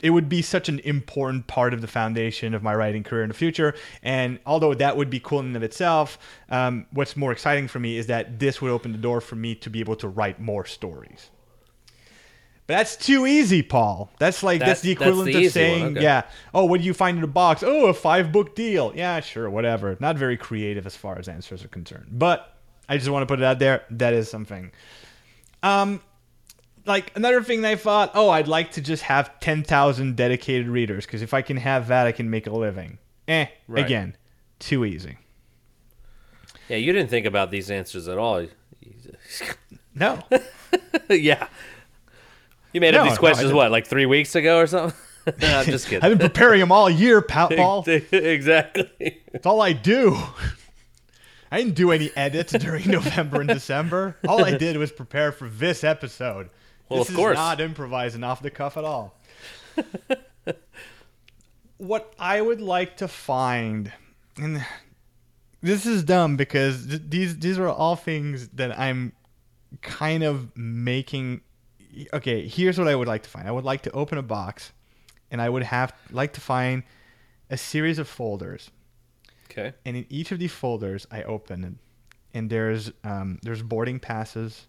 it would be such an important part of the foundation of my writing career in the future. And although that would be cool in and of itself, um, what's more exciting for me is that this would open the door for me to be able to write more stories. But that's too easy, Paul. That's like that's, That's- the that's equivalent the of saying, okay. yeah, oh, what do you find in a box? Oh, a five book deal. Yeah, sure, whatever. Not very creative as far as answers are concerned. But I just want to put it out there. That is something. Um, like another thing that I thought, oh, I'd like to just have ten thousand dedicated readers because if I can have that, I can make a living. Eh, Right. again, too easy. Yeah, you didn't think about these answers at all. No, yeah. You made No, up these questions didn't. what, like three weeks ago or something? no, I'm just kidding. I've been preparing them all year, Pat Paul. exactly. That's all I do. I didn't do any edits during November and December. All I did was prepare for this episode. Well, this of course. is not improvising off the cuff at all. what I would like to find, and this is dumb because th- these these are all things that I'm kind of making. Okay, here's what I would like to find. I would like to open a box, and I would have like to find a series of folders Okay. and in each of these folders I open and, and there's um, there's boarding passes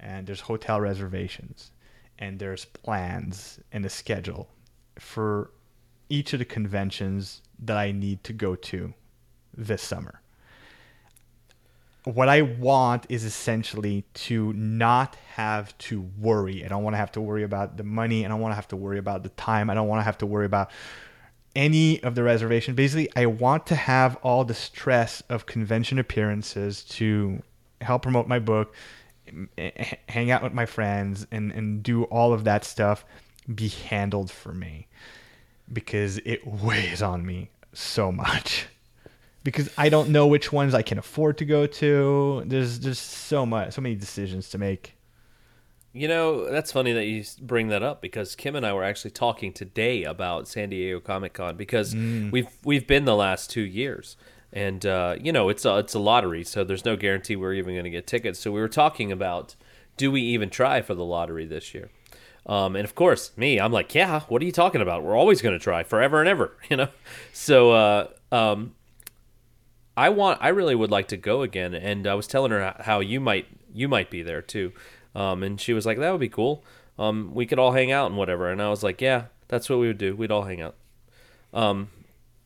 and there's hotel reservations and there's plans and a schedule for each of the conventions that I need to go to this summer. What I want is essentially to not have to worry. I don't want to have to worry about the money. I don't want to have to worry about the time. I don't want to have to worry about any of the reservation. Basically, I want to have all the stress of convention appearances to help promote my book, hang out with my friends, and, and do all of that stuff be handled for me because it weighs on me so much. Because I don't know which ones I can afford to go to. There's just so much, so many decisions to make. You know, that's funny that you bring that up because Kim and I were actually talking today about San Diego Comic Con because mm. we've we've been the last two years, and uh, you know it's a it's a lottery, so there's no guarantee we're even going to get tickets. So we were talking about do we even try for the lottery this year? Um, and of course, me, I'm like, yeah. What are you talking about? We're always going to try forever and ever, you know. So uh, um, I want I really would like to go again and I was telling her how you might you might be there too. Um, and she was like that would be cool. Um, we could all hang out and whatever. And I was like, yeah, that's what we would do. We'd all hang out. Um,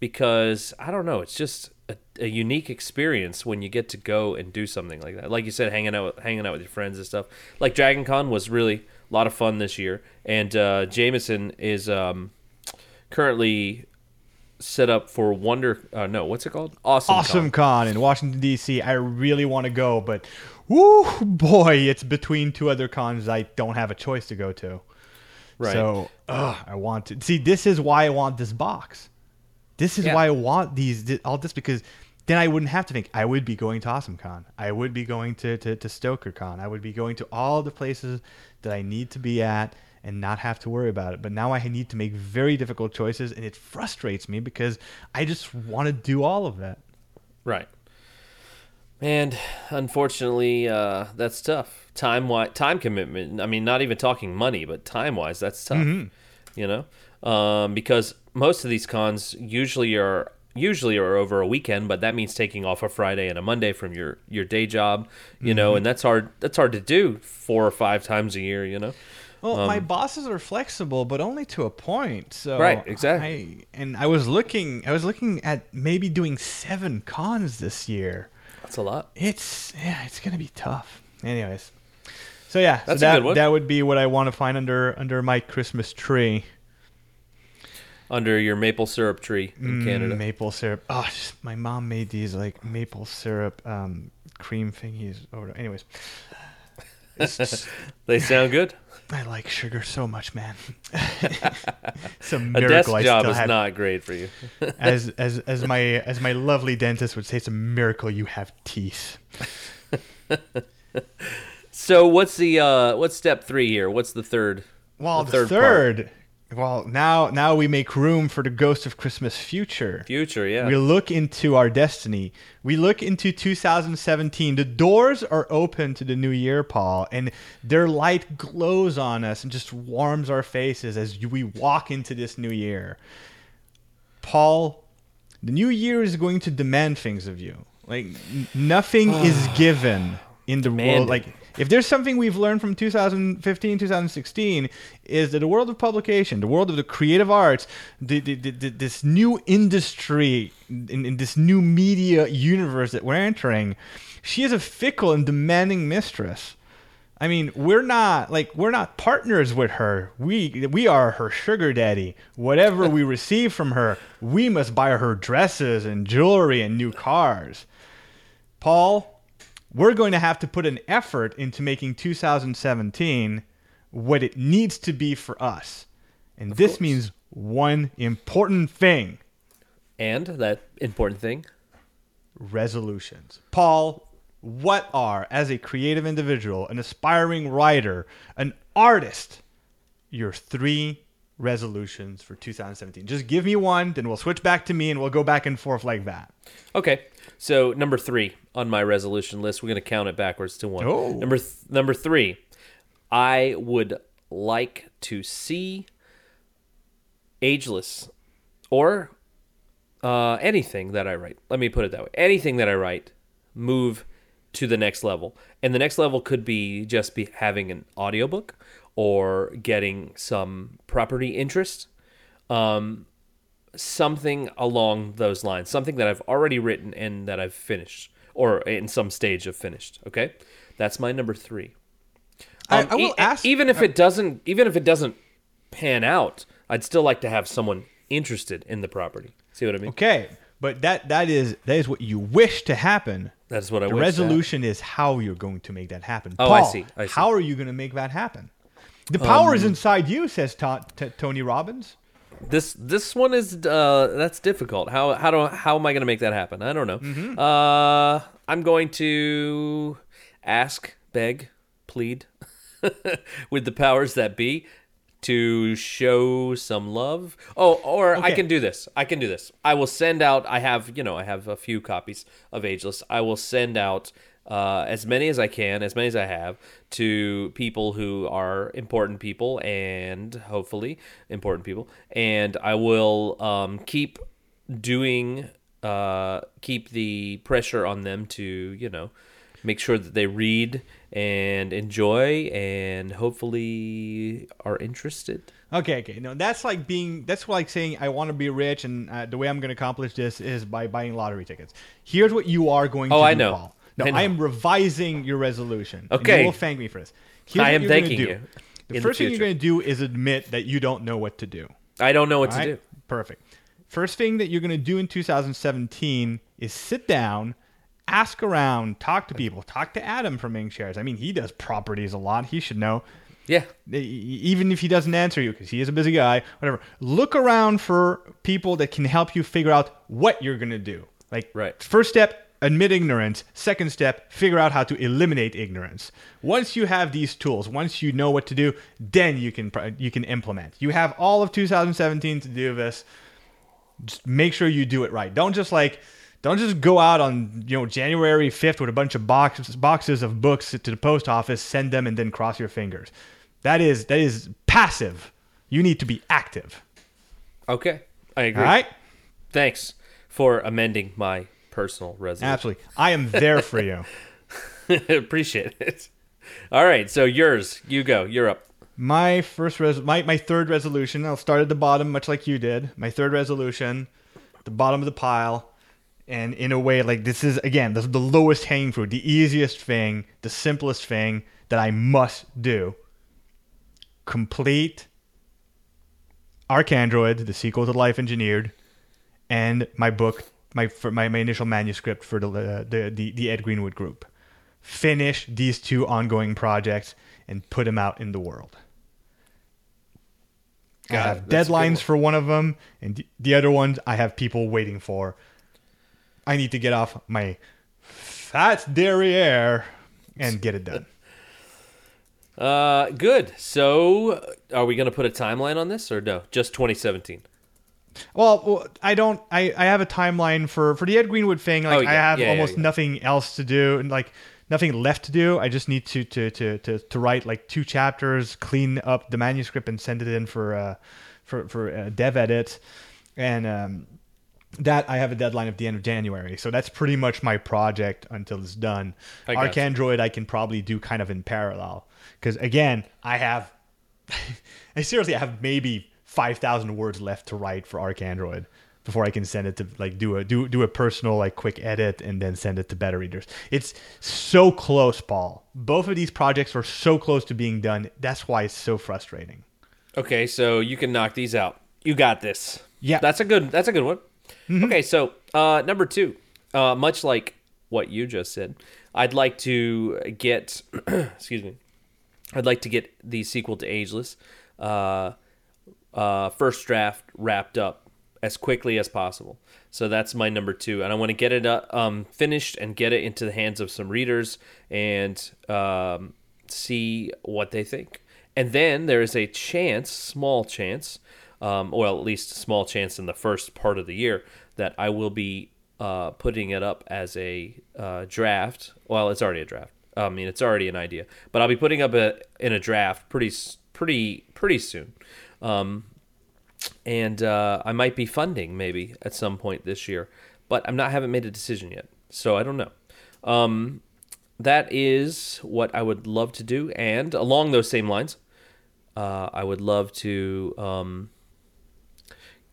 because I don't know, it's just a, a unique experience when you get to go and do something like that. Like you said, hanging out hanging out with your friends and stuff. Like Dragon Con was really a lot of fun this year. And uh, Jameson is um, currently set up for Wonder. Uh, no, what's it called? Awesome. Awesome Con. Con in Washington D.C. I really want to go, but whoo boy, it's between two other cons I don't have a choice to go to. Right. So ugh, I want to see. This is why I want this box. This is Yeah. why I want these all this because then I wouldn't have to think. I would be going to Awesome Con. I would be going to, to, to Stoker Con. I would be going to all the places that I need to be at and not have to worry about it. But now I need to make very difficult choices, and it frustrates me because I just want to do all of that. Right. And unfortunately, uh, that's tough. Time wise, time commitment. I mean, not even talking money, but time wise, that's tough. You know, um, because most of these cons usually are usually are over a weekend, but that means taking off a Friday and a Monday from your your day job. You know, and that's hard. That's hard to do four or five times a year. You know. Well, my bosses are flexible, but only to a point. So Um, Right, exactly. I, and I was looking, I was looking at maybe doing seven cons this year. That's a lot. It's yeah, it's gonna be tough. Anyways, so yeah, so That's a that good one. that would be what I want to find under under my Christmas tree. Under your maple syrup tree in Mm, Canada. maple syrup. Oh, just, my mom made these like maple syrup um, cream thingies. Over. Anyways, just, They sound good. I like sugar so much, man. it's a A desk job is have, not great for you. as as as my as my lovely dentist would say, it's a miracle you have teeth. So what's the uh what's step three here? What's the third? Well, The the third third. Well, now now we make room for the ghost of Christmas future. Future, yeah. We look into our destiny. We look into 2017. The doors are open to the new year, Paul, and their light glows on us and just warms our faces as we walk into this new year. Paul, the new year is going to demand things of you. Like nothing is given in the Demanding. world. Like if there's something we've learned from 2015, 2016, is that the world of publication, the world of the creative arts, the, the, the, this new industry, in, in this new media universe that we're entering, she is a fickle and demanding mistress. I mean, we're not like we're not partners with her. We we are her sugar daddy. Whatever we receive from her, we must buy her dresses and jewelry and new cars. Paul, we're going to have to put an effort into making 2017 what it needs to be for us. And this course. means one important thing and that important thing. resolutions. Paul, what are, as a creative individual, an aspiring writer, an artist, your three resolutions for 2017? Just give me one, then we'll switch back to me and we'll go back and forth like that. Okay. So number three on my resolution list, we're gonna count it backwards to one. Oh. Number th- number three, I would like to see ageless or uh, anything that I write. Let me put it that way. Anything that I write move to the next level. And the next level could be just be having an audiobook or getting some property interest. Um, something along those lines, something that I've already written and that I've finished or in some stage of finished, okay? That's my number 3. I- Um, I will e- ask- even if it doesn't even if it doesn't pan out, I'd still like to have someone interested in the property. See what I mean? Okay, but that that is that is what you wish to happen. That's what I The resolution is how you're going to make that happen. Oh, I see, I see. How are you going to make that happen? The power Um, is inside you, says Ta- T- Tony Robbins. This this one is uh that's difficult. How how do how am I going to make that happen? I don't know. Mm-hmm. Uh I'm going to ask, beg, plead with the powers that be to show some love. Oh, or I can do this. I can do this. I will send out I have, you know, I have a few copies of Ageless. I will send out uh, as many as I can, as many as I have, to people who are important people and hopefully important people. And I will um, keep doing, uh, keep the pressure on them to, you know, make sure that they read and enjoy and hopefully are interested. Okay, okay. No, that's like being. That's like saying I want to be rich, and uh, the way I'm going to accomplish this is by buying lottery tickets. Here's what you are going Oh, to I do, know. Paul. No, I. I am revising your resolution. Okay. you will thank me for this. Here's I am thanking do. you The in the first thing you're going to do is admit that you don't know what to do. I don't know what All to right? do. Perfect. First thing that you're going to do in 2017 is sit down, ask around, talk to people, talk to Adam from Inkshares. I mean, he does properties a lot. He should know. Yeah. Even if he doesn't answer you because he is a busy guy, whatever. Look around for people that can help you figure out what you're going to do. Like, Right. first step, admit ignorance. Second step, figure out how to eliminate ignorance. Once you have these tools, once you know what to do, then you can you can implement. You have all of 2017 to do this. Just make sure you do it right. Don't just like Don't just go out on you know January fifth with a bunch of boxes boxes of books to the post office, send them, and then cross your fingers. That is that is passive. You need to be active. Okay, I agree. All right. Thanks for amending my personal resolution. Absolutely. I am there for you. Appreciate it. All right, so yours, you go. You're up. My first res- my, my third resolution, I'll start at the bottom, much like you did. My third resolution, the bottom of the pile, and in a way, like this is again this is the lowest hanging fruit, the easiest thing, the simplest thing that I must do. Complete Arcandroid, the sequel to Life Engineered, and my book, my for my, my initial manuscript for the, uh, the the the Ed Greenwood group. Finish these two ongoing projects and put them out in the world. I have it. That's a good one. deadlines for one of them, and the- the other ones I have people waiting for. I need to get off my fat derriere and get it done. Uh, good. So, are we going to put a timeline on this or no? Just 2017. Well, I don't. I, I have a timeline for for the Ed Greenwood thing. Like Oh, yeah. I have Yeah, almost yeah. nothing else to do, and like nothing left to do. I just need to to to to, to write like two chapters, clean up the manuscript, and send it in for uh for for uh, dev edit, and um, that I have a deadline of the end of January. So that's pretty much my project until it's done. I got you. Arcandroid I can probably do kind of in parallel because again I have I seriously have maybe five thousand words left to write for Arcandroid before I can send it to like do a do do a personal like quick edit and then send it to beta readers. It's so close, Paul. Both of these projects are so close to being done. That's why it's so frustrating. Okay, so you can knock these out. You got this. Yeah. That's a good that's a good one. Okay, so uh number 2. Uh much like what you just said, I'd like to get excuse me. I'd like to get the sequel to Ageless uh uh first draft wrapped up as quickly as possible. So that's my number 2 and I want to get it uh, um finished and get it into the hands of some readers and um see what they think. And then there is a chance, small chance, um, well, at least small chance in the first part of the year, that I will be uh, putting it up as a uh, draft. Well, it's already a draft. I mean, it's already an idea, but I'll be putting up a in a draft pretty, pretty, pretty soon. Um, and uh, I might be funding maybe at some point this year, but I'm not haven't made a decision yet, so I don't know. Um, that is what I would love to do, and along those same lines, uh, I would love to um,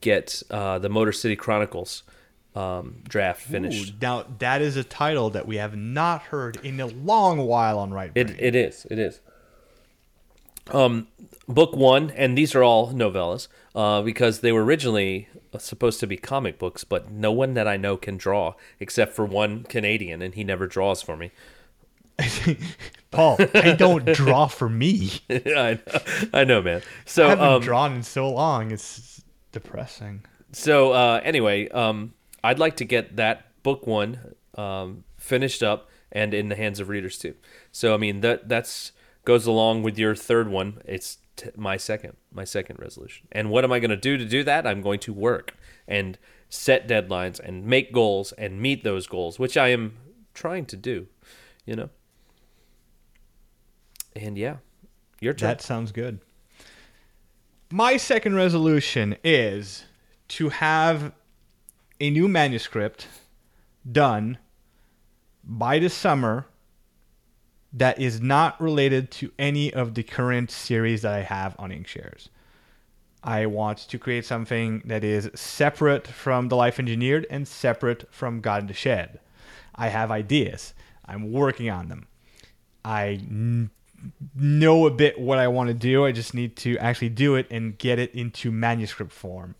get uh, the Motor City Chronicles um, draft finished. Ooh, now that is a title that we have not heard in a long while on Right Brain. It it is it is. Um, book one, and these are all novellas, uh, because they were originally supposed to be comic books, but no one that I know can draw except for one Canadian, and he never draws for me. Paul, I don't draw for me. I know, I know, man. So I haven't um, drawn in so long. It's depressing. So uh, anyway, um, I'd like to get that book one um, finished up and in the hands of readers too. So I mean that that's goes along with your third one. It's t- my second my second resolution. And what am I going to do to do that? I'm going to work and set deadlines and make goals and meet those goals, which I am trying to do. You know. And yeah, your turn. That sounds good. My second resolution is to have a new manuscript done by the summer that is not related to any of the current series that I have on Inkshares. I want to create something that is separate from The Life Engineered and separate from God in the Shed. I have ideas. I'm working on them. I n- know a bit what I want to do. I just need to actually do it and get it into manuscript form.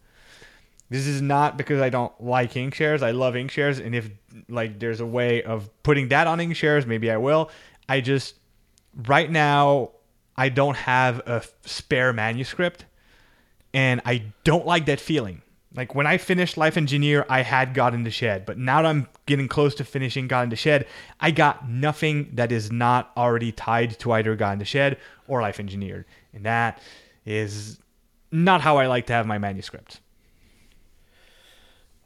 This is not because I don't like Inkshares. I love Inkshares, and if like there's a way of putting that on Inkshares, maybe I will. I just right now I don't have a spare manuscript, and I don't like that feeling. Like when I finished Life Engineer, I had God in the Shed, but now that I'm getting close to finishing God in the Shed, I got nothing that is not already tied to either God in the Shed or Life Engineered, and that is not how I like to have my manuscript.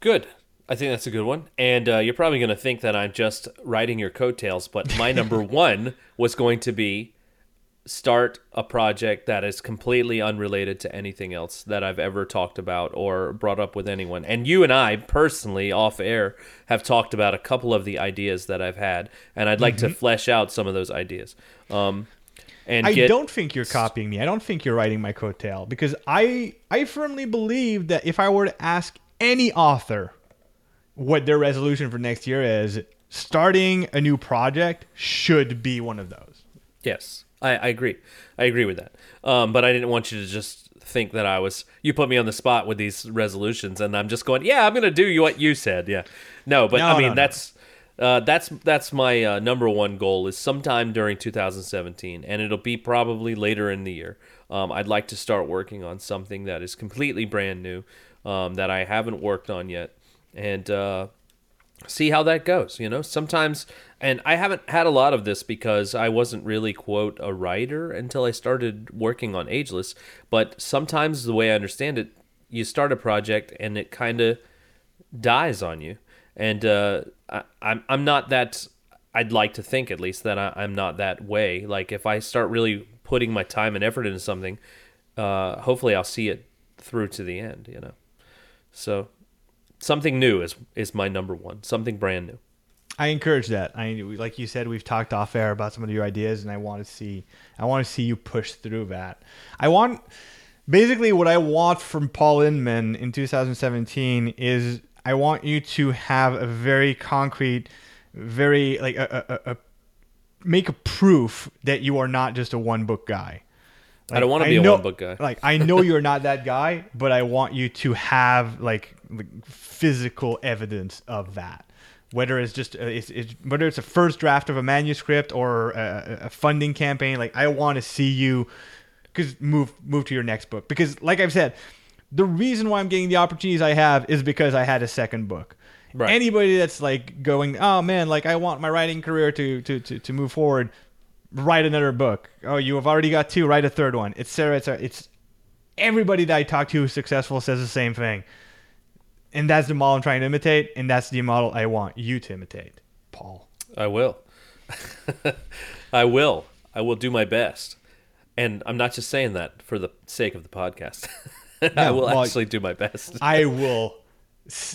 Good. I think that's a good one. And uh, you're probably going to think that I'm just riding your coattails, but my number one was going to be start a project that is completely unrelated to anything else that I've ever talked about or brought up with anyone. And you and I personally, off air, have talked about a couple of the ideas that I've had, and I'd like to flesh out some of those ideas. Um, and I get, don't think you're copying me. I don't think you're writing my coattail because I I firmly believe that if I were to ask any author what their resolution for next year is, starting a new project should be one of those. Yes, I, I agree. I agree with that. Um, but I didn't want you to just think that I was. You put me on the spot with these resolutions, and I'm just going, yeah, I'm going to do what you said. Yeah, no, but No, I mean no, no. that's. Uh, that's that's my uh, number one goal is sometime during 2017, and it'll be probably later in the year. Um, I'd like to start working on something that is completely brand new um, that I haven't worked on yet, and uh, see how that goes. You know, sometimes, and I haven't had a lot of this because I wasn't really quote a writer until I started working on Ageless. But sometimes, the way I understand it, you start a project and it kind of dies on you, and uh, I, I'm I'm not that. I'd like to think at least that I, I'm not that way. Like if I start really putting my time and effort into something, uh, hopefully I'll see it through to the end. You know, so something new is is my number one. Something brand new. I encourage that. I like you said, we've talked off air about some of your ideas, and I want to see, I want to see you push through that. I want, basically, what I want from Paul Inman in 2017 is I want you to have a very concrete, very like a, a, a make a proof that you are not just a one book guy. I don't wanna be a know- one-book guy. Like I know you're not that guy, but I want you to have like, like physical evidence of that. Whether it's just uh, it's, it's whether it's a first draft of a manuscript or a, a funding campaign, like I want to see you because move move to your next book. Because like I've said, the reason why I'm getting the opportunities I have is because I had a second book. Right. Anybody that's like going, oh man, like I want my writing career to to to, to move forward, write another book. Oh, you have already got two, write a third one, etc. etc. It's everybody that I talk to who's successful says the same thing, and that's the model I'm trying to imitate, and that's the model I want you to imitate, Paul. I will. I will. I will do my best. And I'm not just saying that for the sake of the podcast. I will well, actually do my best. I will.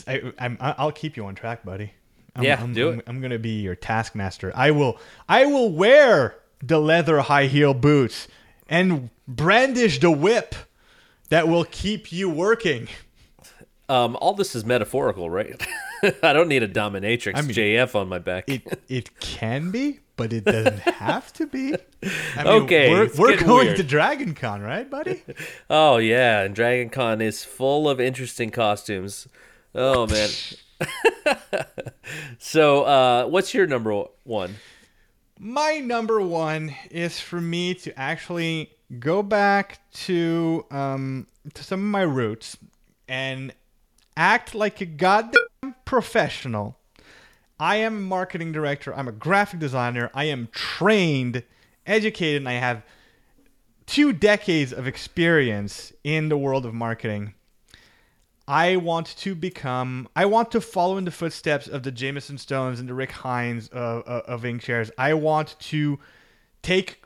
I, am I'll keep you on track, buddy. I'm, Yeah, I'm, do I'm, it. I'm gonna be your taskmaster. I will. I will wear the leather high heel boots and brandish the whip that will keep you working. Um, all this is metaphorical, right? I don't need a dominatrix I mean, JF on my back. It it can be, but it doesn't have to be. I Okay, we're, we're going weird. to Dragon Con, right, buddy? oh yeah, and Dragon Con is full of interesting costumes. Oh man. so, uh, what's your number one? My number one is for me to actually go back to um, to some of my roots and act like a goddamn professional. I am a marketing director. I'm a graphic designer. I am trained, educated, and I have two decades of experience in the world of marketing. I want to become. I want to follow in the footsteps of the Jameson Stones and the Rick Heinz of, of, of Inkshares. I want to take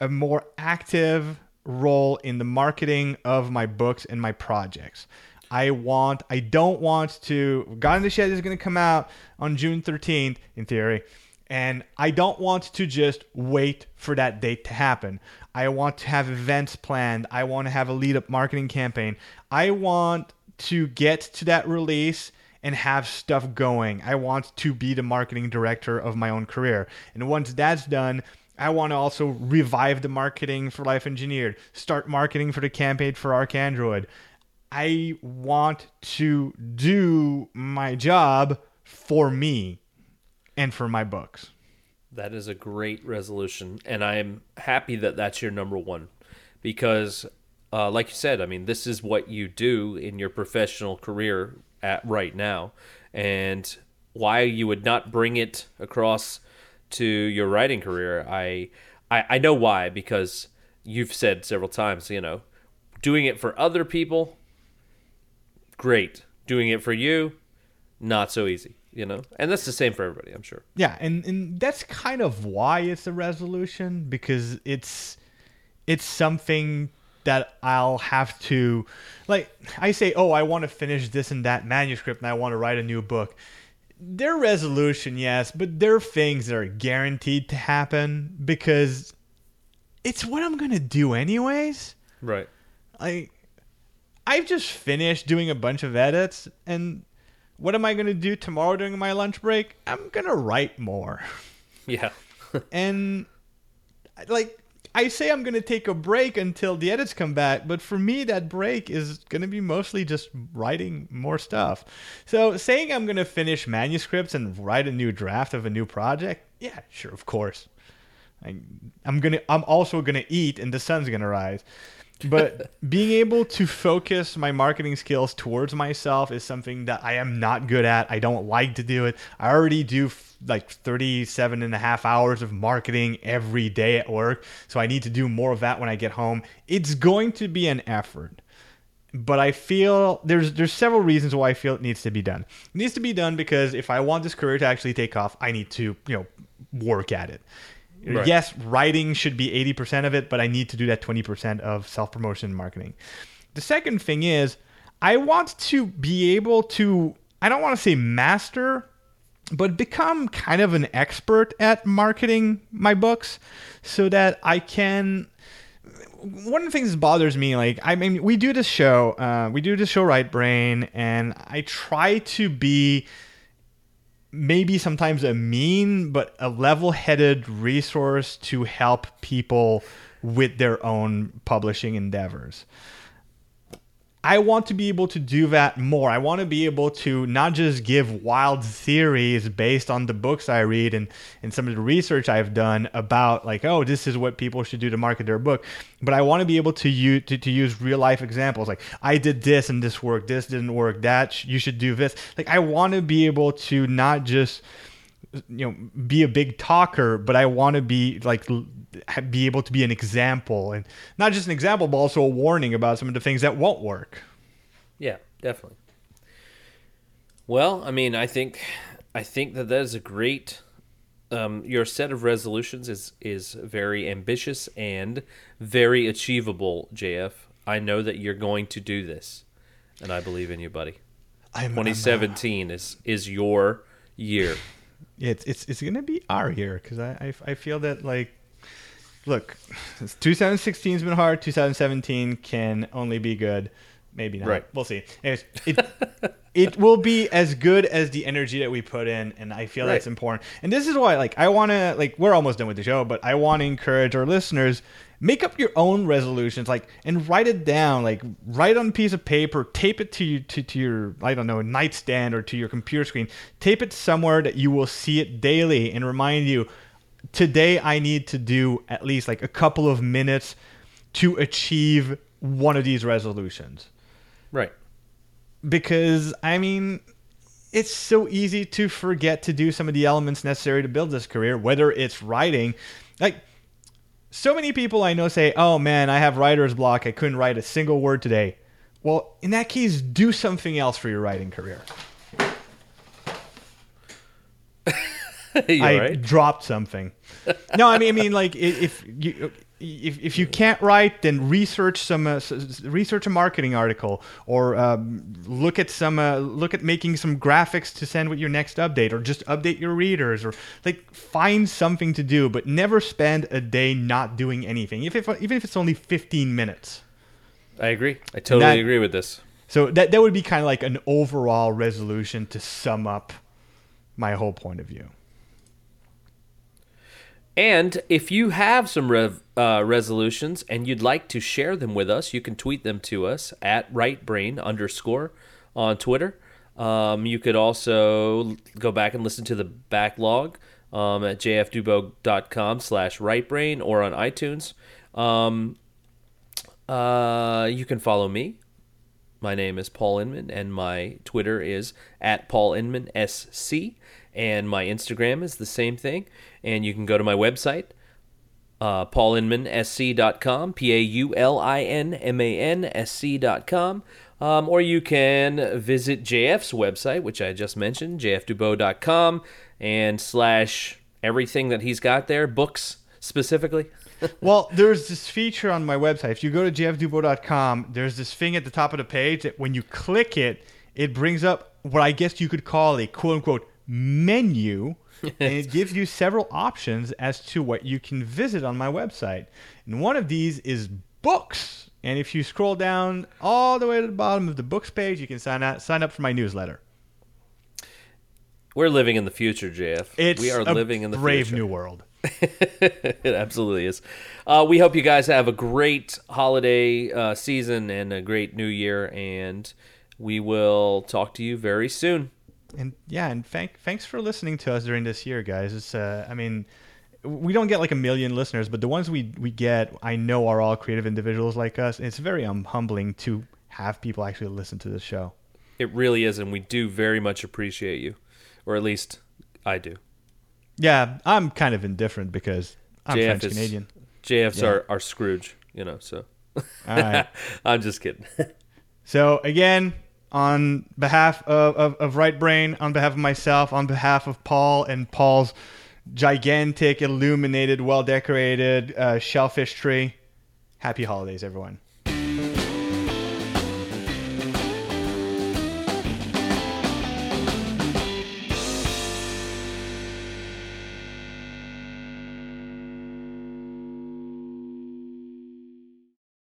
a more active role in the marketing of my books and my projects. I want. I don't want to. God in the Shed is going to come out on June 13th, in theory, and I don't want to just wait for that date to happen. I want to have events planned. I want to have a lead up marketing campaign. I want to get to that release and have stuff going. I want to be the marketing director of my own career. And once that's done, I want to also revive the marketing for Life Engineered, start marketing for the campaign for Arcandroid. I want to do my job for me and for my books. That is a great resolution, and I am happy that that's your number one, because, uh, like you said, I mean, this is what you do in your professional career at right now, and why you would not bring it across to your writing career, I, I, I know why because you've said several times, you know, doing it for other people, great. Doing it for you, not so easy, you know. And that's the same for everybody, I'm sure. Yeah, and, and that's kind of why it's a resolution because it's it's something that I'll have to like I say, "Oh, I want to finish this and that manuscript and I want to write a new book." They're resolution, yes, but they're things that are guaranteed to happen because it's what I'm going to do anyways. Right. Like I've just finished doing a bunch of edits and what am I going to do tomorrow during my lunch break? I'm going to write more. Yeah. and like I say I'm going to take a break until the edits come back, but for me that break is going to be mostly just writing more stuff. So saying I'm going to finish manuscripts and write a new draft of a new project, yeah, sure, of course. I, I'm going to I'm also to eat and the sun's to rise. But being able to focus my marketing skills towards myself is something that I am not good at. I don't like to do it. I already do f- like 37 and a half hours of marketing every day at work. So I need to do more of that when I get home. It's going to be an effort. But I feel there's there's several reasons why I feel it needs to be done. It needs to be done because if I want this career to actually take off, I need to, you know, work at it. Right. Yes, writing should be 80% of it, but I need to do that 20% of self promotion marketing. The second thing is, I want to be able to, I don't want to say master, but become kind of an expert at marketing my books so that I can. One of the things that bothers me, like, I mean, we do this show, uh, we do this show, Right Brain, and I try to be maybe sometimes a mean but a level-headed resource to help people with their own publishing endeavors. I want to be able to do that more. I want to be able to not just give wild theories based on the books I read and, and some of the research I've done about like, oh, this is what people should do to market their book. But I want to be able to use to, to use real life examples. Like I did this and this worked, this didn't work, that you should do this. Like I want to be able to not just you know be a big talker but i want to be like be able to be an example and not just an example but also a warning about some of the things that won't work. Yeah definitely. Well i mean i think i think that that is a great um, your set of resolutions is is very ambitious and very achievable jf i know that you're going to do this and i believe in you buddy. I'm, 2017 I'm, uh... is is your year. It's it's it's gonna be our year because I, I I feel that like look 2016 has been hard. 2017 can only be good. Maybe not. Right. We'll see. Anyways, it it will be as good as the energy that we put in and i feel right. that's important. And this is why like i want to like we're almost done with the show but i want to encourage our listeners make up your own resolutions like and write it down. Like write on a piece of paper tape it to you to, to your i don't know nightstand or to your computer screen. Tape it somewhere that you will see it daily and remind you today i need to do at least like a couple of minutes to achieve one of these resolutions right because i mean it's so easy to forget to do some of the elements necessary to build this career whether it's writing like so many people I know say, "Oh man, I have writer's block. I couldn't write a single word today." Well, in that case, do something else for your writing career. I right? dropped something. no, I mean, I mean, like if you if, if you can't write, then research some uh, research a marketing article or um, look at some uh, look at making some graphics to send with your next update or just update your readers or like find something to do, but never spend a day not doing anything, if, if even if it's only 15 minutes. I agree. I totally that, agree with this. So that that would be kind of like an overall resolution to sum up my whole point of view. And if you have some rev, uh, resolutions and you'd like to share them with us, you can tweet them to us at rightbrain underscore on Twitter. Um, you could also go back and listen to the backlog um, at jfdubeau.com slash rightbrain or on iTunes. Um, uh, you can follow me. My name is Paul Inman, and my Twitter is at Paul Inman SC, and my Instagram is the same thing and you can go to my website, uh, paulinmansc.com, P A U L I N M A N S C.com. Um, or you can visit JF's website, which I just mentioned, jfdubeau.com, and slash everything that he's got there, books specifically. well, there's this feature on my website. If you go to jfdubeau.com, there's this thing at the top of the page that when you click it, it brings up what I guess you could call a quote unquote menu. and it gives you several options as to what you can visit on my website. And one of these is books. And if you scroll down all the way to the bottom of the books page, you can sign up sign up for my newsletter. We're living in the future, JF. It's we are a living in the brave future. new world. it absolutely is. Uh, we hope you guys have a great holiday uh, season and a great new year, and we will talk to you very soon. And yeah, and thank thanks for listening to us during this year, guys. It's uh, I mean, we don't get like a million listeners, but the ones we we get, I know are all creative individuals like us. And it's very um, humbling to have people actually listen to the show. It really is, and we do very much appreciate you, or at least I do. Yeah, I'm kind of indifferent because I'm JF French is- Canadian. JF's Yeah. our, our Scrooge, you know. So All right. I'm just kidding. So again, on behalf of, of, of Right Brain, on behalf of myself, on behalf of Paul and Paul's gigantic, illuminated, well decorated uh, shellfish tree, happy holidays, everyone.